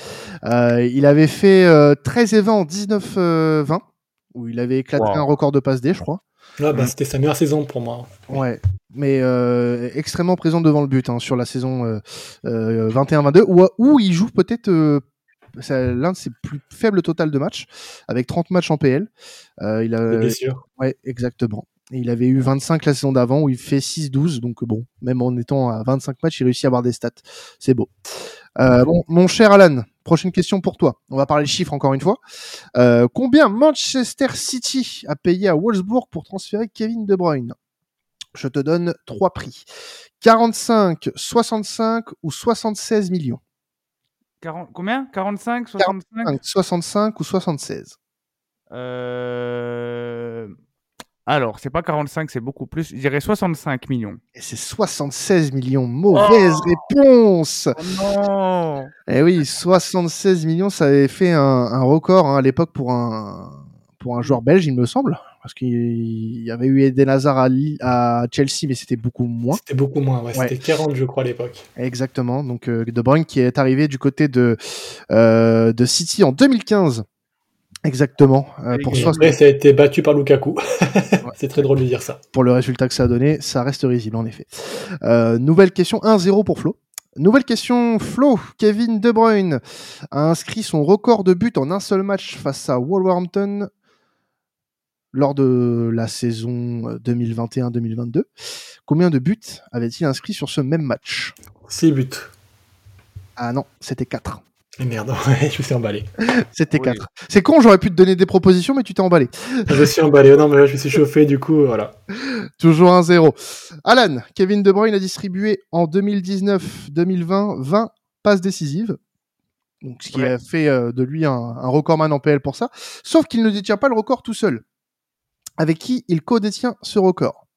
Euh, il avait fait euh, 13 et 20 en 19-20, où il avait éclaté Wow. un record de passe D, je crois. Là, bah, Mm. c'était sa meilleure saison pour moi. Ouais. Mais euh, extrêmement présent devant le but hein, sur la saison euh, euh, 21-22, où, où il joue peut-être euh, l'un de ses plus faibles total de matchs, avec 30 matchs en PL. Euh, il a, sûr. Ouais, exactement. Et il avait eu 25 la saison d'avant où il fait 6-12. Donc bon, même en étant à 25 matchs, il réussit à avoir des stats. C'est beau. Euh, bon, mon cher Alan, prochaine question pour toi. On va parler chiffres encore une fois. Euh, combien Manchester City a payé à Wolfsburg pour transférer Kevin De Bruyne? Je te donne trois prix. 45, 65 ou 76 millions? 40 Combien? 45 65 45, 65 ou 76 euh... Alors, c'est pas 45, c'est beaucoup plus. Je dirais 65 millions. Et c'est 76 millions. Mauvaise réponse Oh non Eh oui, 76 millions, ça avait fait un, un record hein, à l'époque pour un, pour un joueur belge, il me semble. Parce qu'il y avait eu Eden Hazard à, Lille- à Chelsea, mais c'était beaucoup moins. C'était beaucoup moins, ouais, Ouais. c'était 40, je crois, à l'époque. Exactement. Donc, euh, De Bruyne qui est arrivé du côté de, euh, de City en 2015. Exactement. euh, pour, après, ça a été battu par Lukaku. c'est très drôle de dire ça. pour le résultat que ça a donné, ça reste risible en effet. Euh, nouvelle question 1-0 pour Flo. Nouvelle question, Flo. Kevin De Bruyne a inscrit son record de buts en un seul match face à Wolverhampton lors de la saison euh, 2021-2022. Combien de buts avait-il inscrit sur ce même match? 6 buts. Ah non, c'était 4. Et merde, ouais, je me suis emballé. C'était Oui. 4. C'est con, j'aurais pu te donner des propositions, mais tu t'es emballé. Je me suis emballé. Non, mais là, je me suis chauffé, du coup, voilà. Toujours 1-0. Alan, Kevin De Bruyne a distribué en 2019-2020 20 passes décisives. Donc, ce qui Ouais. a fait euh, de lui un, un recordman en PL pour ça. Sauf qu'il ne détient pas le record tout seul. Avec qui il co-détient ce record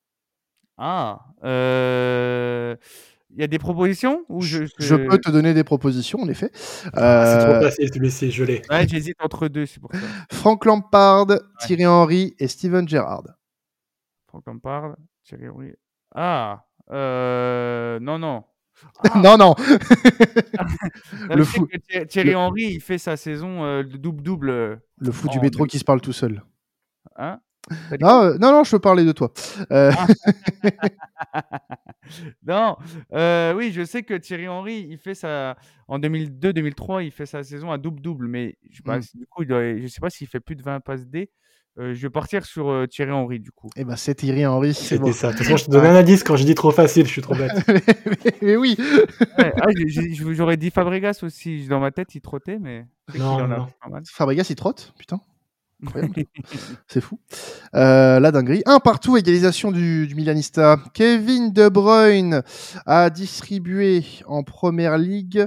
Ah, euh... Il y a des propositions ou je, Je peux te donner des propositions, en effet. Ah, C'est trop Euh, facile, celui-ci, je l'ai. Ouais, j'hésite entre deux, c'est pour ça. Frank Lampard, Thierry Henry et Steven Gerrard. Qu'on parle. Thierry Henry. Ah, euh... non, non. Ah. non, non. Le fou- que Thierry- Henry, il fait sa saison euh, double-double. euh, Le fou du métro qui se parle tout seul. Hein? Non, euh, non, non, je peux parler de toi. Euh, Non, euh, oui, je sais que Thierry Henry, il fait sa en 2002-2003, il fait sa saison à double-double, mais je sais Mm. il doit- je sais pas s'il fait plus de 20 passes D, Euh, je vais partir sur euh, Thierry Henry, du coup. Eh ben, c'est Thierry Henry. c'est C'était bon. ça. De toute façon, je te donne un indice quand j'ai dit trop facile, je suis trop bête. mais, mais oui. Ouais, ah, J'aurais dit Fabregas aussi. Dans ma tête, il trottait, mais. Non, non. Fabregas, il trotte. Putain. C'est fou. Euh, la dinguerie. Un partout, égalisation du, du Milanista. Kevin De Bruyne a distribué en première ligue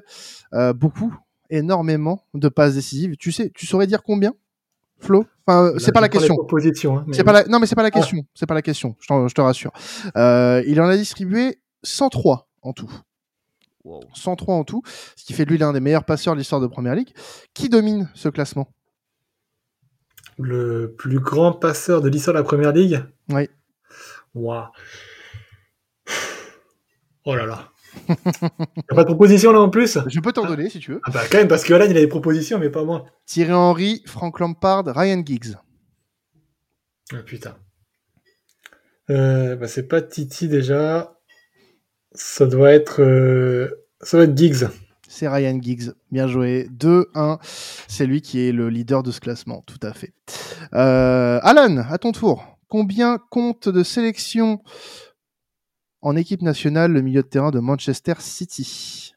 euh, beaucoup, énormément de passes décisives. Tu sais, tu saurais dire combien, Flo? Enfin, c'est pas la question. hein, mais C'est pas la... Non, mais c'est pas la Ah. question. C'est pas la question. Je, te rassure. Euh, il en a distribué 103 en tout. Wow. 103 en tout, ce qui fait de lui l'un des meilleurs passeurs de l'histoire de Première Ligue. Qui domine ce classement? Le plus grand passeur de l'histoire de la première ligue? Oui. Waouh. Oh là là. Y'a pas de proposition là en plus? Je peux t'en donner si tu veux. Ah bah quand même, parce que Alan il a des propositions, mais pas moi. Thierry Henry, Frank Lampard, Ryan Giggs. Ah putain. Euh, bah c'est pas Titi déjà. Ça doit être. euh, Ça doit être Giggs. C'est Ryan Giggs. Bien joué. 2-1. C'est lui qui est le leader de ce classement. Tout à fait. Euh, Alan, à ton tour. Combien compte de sélections en équipe nationale le milieu de terrain de Manchester City?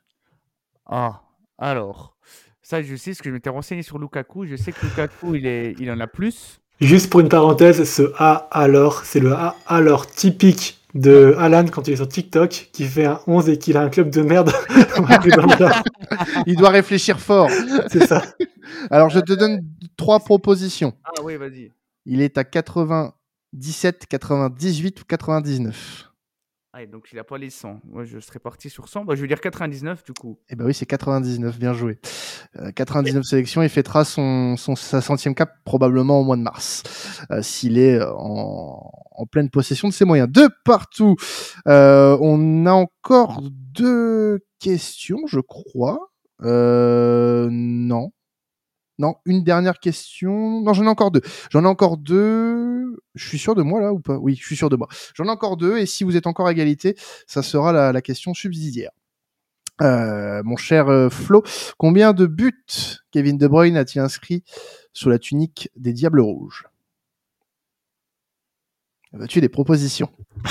Ah, alors. Ça, je sais, parce que je m'étais renseigné sur Lukaku. Je sais que Lukaku, il, est... il en a plus. Juste pour une parenthèse, ce A alors, c'est le A alors typique de Alan quand il est sur TikTok, qui fait un 11 et qu'il a un club de merde. Il doit réfléchir fort. c'est ça. Alors, je te donne trois propositions. Ah oui, vas-y. Il est à 97, 98 ou 99 Ah, et donc il a pas les 100. Moi, je serais parti sur 100. Bah, je vais dire 99 du coup. Eh ben oui, c'est 99, bien joué. Euh, 99 sélections, il fêtera son, son, sa centième cap probablement au mois de mars, euh, s'il est euh, en, en pleine possession de ses moyens. De partout, Euh, on a encore deux questions, je crois. Euh, non. Non, une dernière question. Non, j'en ai encore deux. J'en ai encore deux. Je suis sûr de moi là ou pas? Oui, je suis sûr de moi. J'en ai encore deux et si vous êtes encore à égalité, ça sera la, la question subsidiaire. Euh, mon cher euh, Flo, combien de buts Kevin De Bruyne a-t-il inscrit sous la tunique des Diables Rouges? As-tu des propositions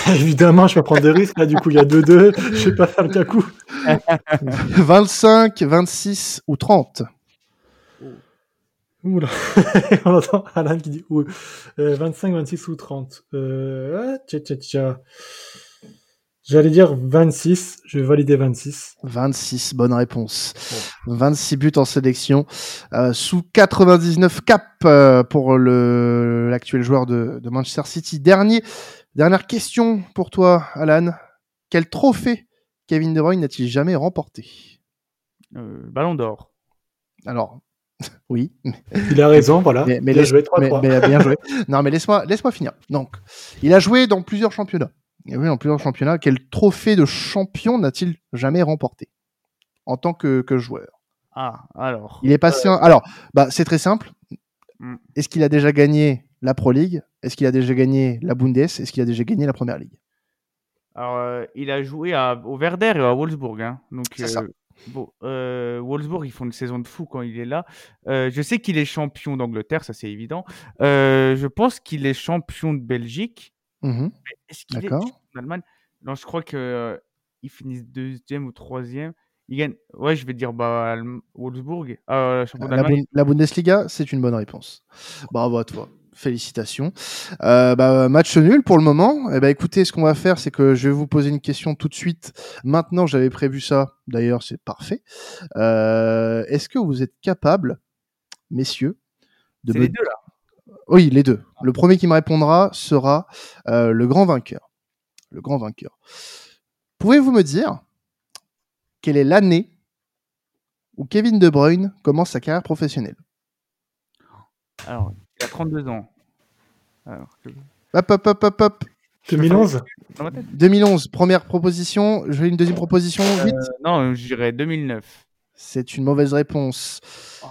Évidemment, je vais prendre des risques. Là, du coup, il y a 2-2. Je vais pas faire le cacou. 25, 26 ou 30 Oula. On entend Alan qui dit ouh. Euh, 25, 26 ou 30. Euh, tcha, tcha, tcha. J'allais dire 26. Je vais valider 26. 26, bonne réponse. 26 buts en sélection, euh, sous 99 caps euh, pour le l'actuel joueur de, de Manchester City. Dernier, dernière question pour toi, Alan. Quel trophée Kevin De Bruyne n'a-t-il jamais remporté? Euh, Ballon d'or. Alors, oui, Il a raison, voilà. mais, mais il a laisse- joué 3-3. mais- mais bien joué. Non, mais laisse-moi laisse-moi finir. Donc, il a joué dans plusieurs championnats. Il a joué dans plusieurs championnats. Quel trophée de champion n'a-t-il jamais remporté en tant que, que joueur? Ah, alors. Il est passé. Alors, bah, c'est très simple. Mm. Est-ce qu'il a déjà gagné la Pro League? Est-ce qu'il a déjà gagné la Bundes? Est-ce qu'il a déjà gagné la Première Ligue Alors, euh, il a joué à, au Werder et à Wolfsburg. hein. Donc, ça. Bon, euh, Wolfsburg, ils font une saison de fou quand il est là. Euh, je sais qu'il est champion d'Angleterre, ça c'est évident. Euh, je pense qu'il est champion de Belgique. Mais Est-ce qu'il est D'accord. champion d'Allemagne Non, je crois que euh, ils finissent deuxième ou troisième. Il gagne. Ouais, je vais dire bah, Wolfsburg. Champion La, la Bundesliga, c'est une bonne réponse. Bravo à toi. Félicitations. Euh, bah, match nul pour le moment. Eh ben, écoutez, ce qu'on va faire, c'est que je vais vous poser une question tout de suite. Maintenant, j'avais prévu ça. D'ailleurs, c'est parfait. Euh, Est-ce que vous êtes capables, messieurs, de me les deux là. Oui, les deux. Le premier qui me répondra sera euh, le grand vainqueur. Le grand vainqueur. Pouvez-vous me dire quelle est l'année où Kevin De Bruyne commence sa carrière professionnelle? Alors, il a 32 ans. Alors, Hop, hop, hop, hop, hop. 2011 dans ma tête. 2011, première proposition. Je vais une deuxième proposition. Vite. Euh, non, je dirais 2009. C'est une mauvaise réponse. Oh.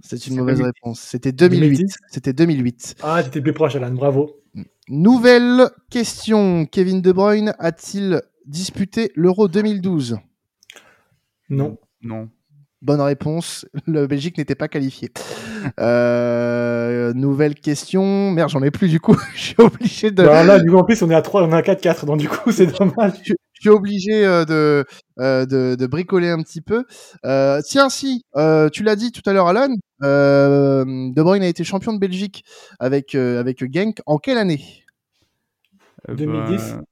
C'est une mauvaise 2010. réponse. C'était 2008. 2010. C'était 2008. Ah, t'étais plus proche, Alan. Bravo. Nouvelle question. Kevin De Bruyne a-t-il disputé l'Euro 2012 Non. Non. Bonne réponse. Le Belgique n'était pas qualifié. Euh, nouvelle question. Merde, j'en ai plus du coup. Je suis obligé de. Bah là, du coup, en plus, on est à 3, on est à 4-4, donc du coup, c'est dommage. Je suis obligé euh, de, euh, de, de bricoler un petit peu. Euh, tiens, si, euh, tu l'as dit tout à l'heure, Alan, euh, De Bruyne a été champion de Belgique avec, euh, avec Genk. En quelle année? Euh, 2010. bah,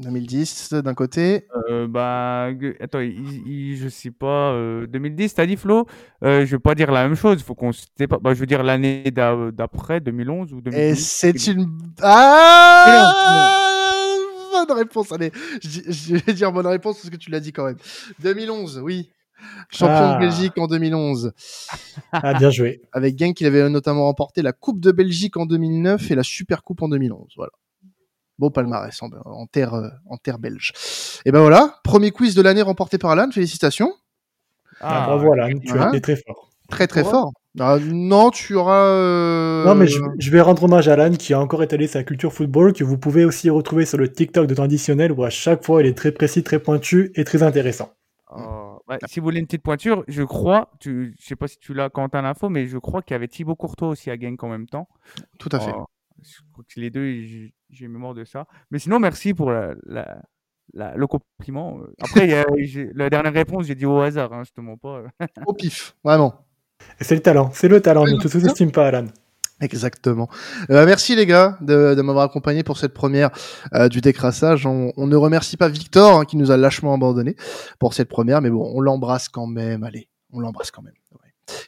2010 d'un côté. Euh, bah, attends, il, il- je sais pas. euh, 2010, t'as dit Flo? Euh, je vais pas dire la même chose. Faut qu'on se pas. Bah, je veux dire l'année d'a- d'après, 2011 ou Et 2012. c'est une. Ah Bonne réponse, allez. Je, je vais dire bonne réponse parce que tu l'as dit quand même. 2011, oui. Champion Ah. de Belgique en 2011. Ah, bien joué. Avec Genk, il avait notamment remporté la Coupe de Belgique en 2009 et la Super Coupe en 2011. Voilà. Beau palmarès en, en terre, euh, en terre belge. Et ben voilà, premier quiz de l'année remporté par Alan. Félicitations. Ah, bravo, Alan, tu as été très fort. Très très Ouais. fort. Ah, non, tu auras. euh, Non, mais je, je vais rendre hommage à Alan qui a encore étalé sa culture football, que vous pouvez aussi retrouver sur le TikTok de traditionnel, où à chaque fois il est très précis, très pointu et très intéressant. Oh, ouais, si vous voulez une petite pointure, je crois, tu, je sais pas si tu l'as quand t'as l'info, mais je crois qu'il y avait Thibaut Courtois aussi à Genk en même temps. Tout à fait. Je crois que les deux, j'ai- mémoire de ça. Mais sinon, merci pour la, la- la- le compliment. Euh, Après, la dernière réponse, j'ai dit au hasard, hein, je te mens pas. Au pif, vraiment. C'est le talent, c'est le talent, ne te sous-estime pas, Alan. Exactement. Euh, merci les gars de, de m'avoir accompagné pour cette première euh, du décrassage. On, on ne remercie pas Victor hein, qui nous a lâchement abandonné pour cette première, mais bon, on l'embrasse quand même. Allez, on l'embrasse quand même.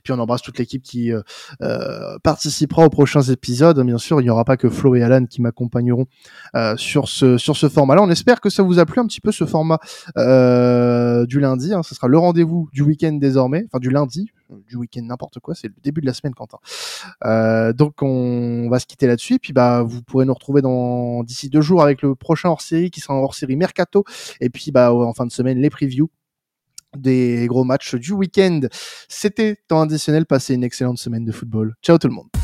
Puis on embrasse toute l'équipe qui euh, euh, participera aux prochains épisodes. Bien sûr, il n'y aura pas que Flo et Alan qui m'accompagneront euh, sur ce sur ce format-là. On espère que ça vous a plu un petit peu ce format euh, du lundi. Hein. Ce sera le rendez-vous du week-end désormais, enfin du lundi, du week-end n'importe quoi. C'est le début de la semaine, Quentin. Euh, donc on va se quitter là-dessus. Puis bah vous pourrez nous retrouver dans d'ici deux jours avec le prochain hors-série qui sera un hors-série mercato. Et puis bah en fin de semaine les previews des gros matchs du week-end. C'était temps additionnel. Passez une excellente semaine de football. Ciao tout le monde.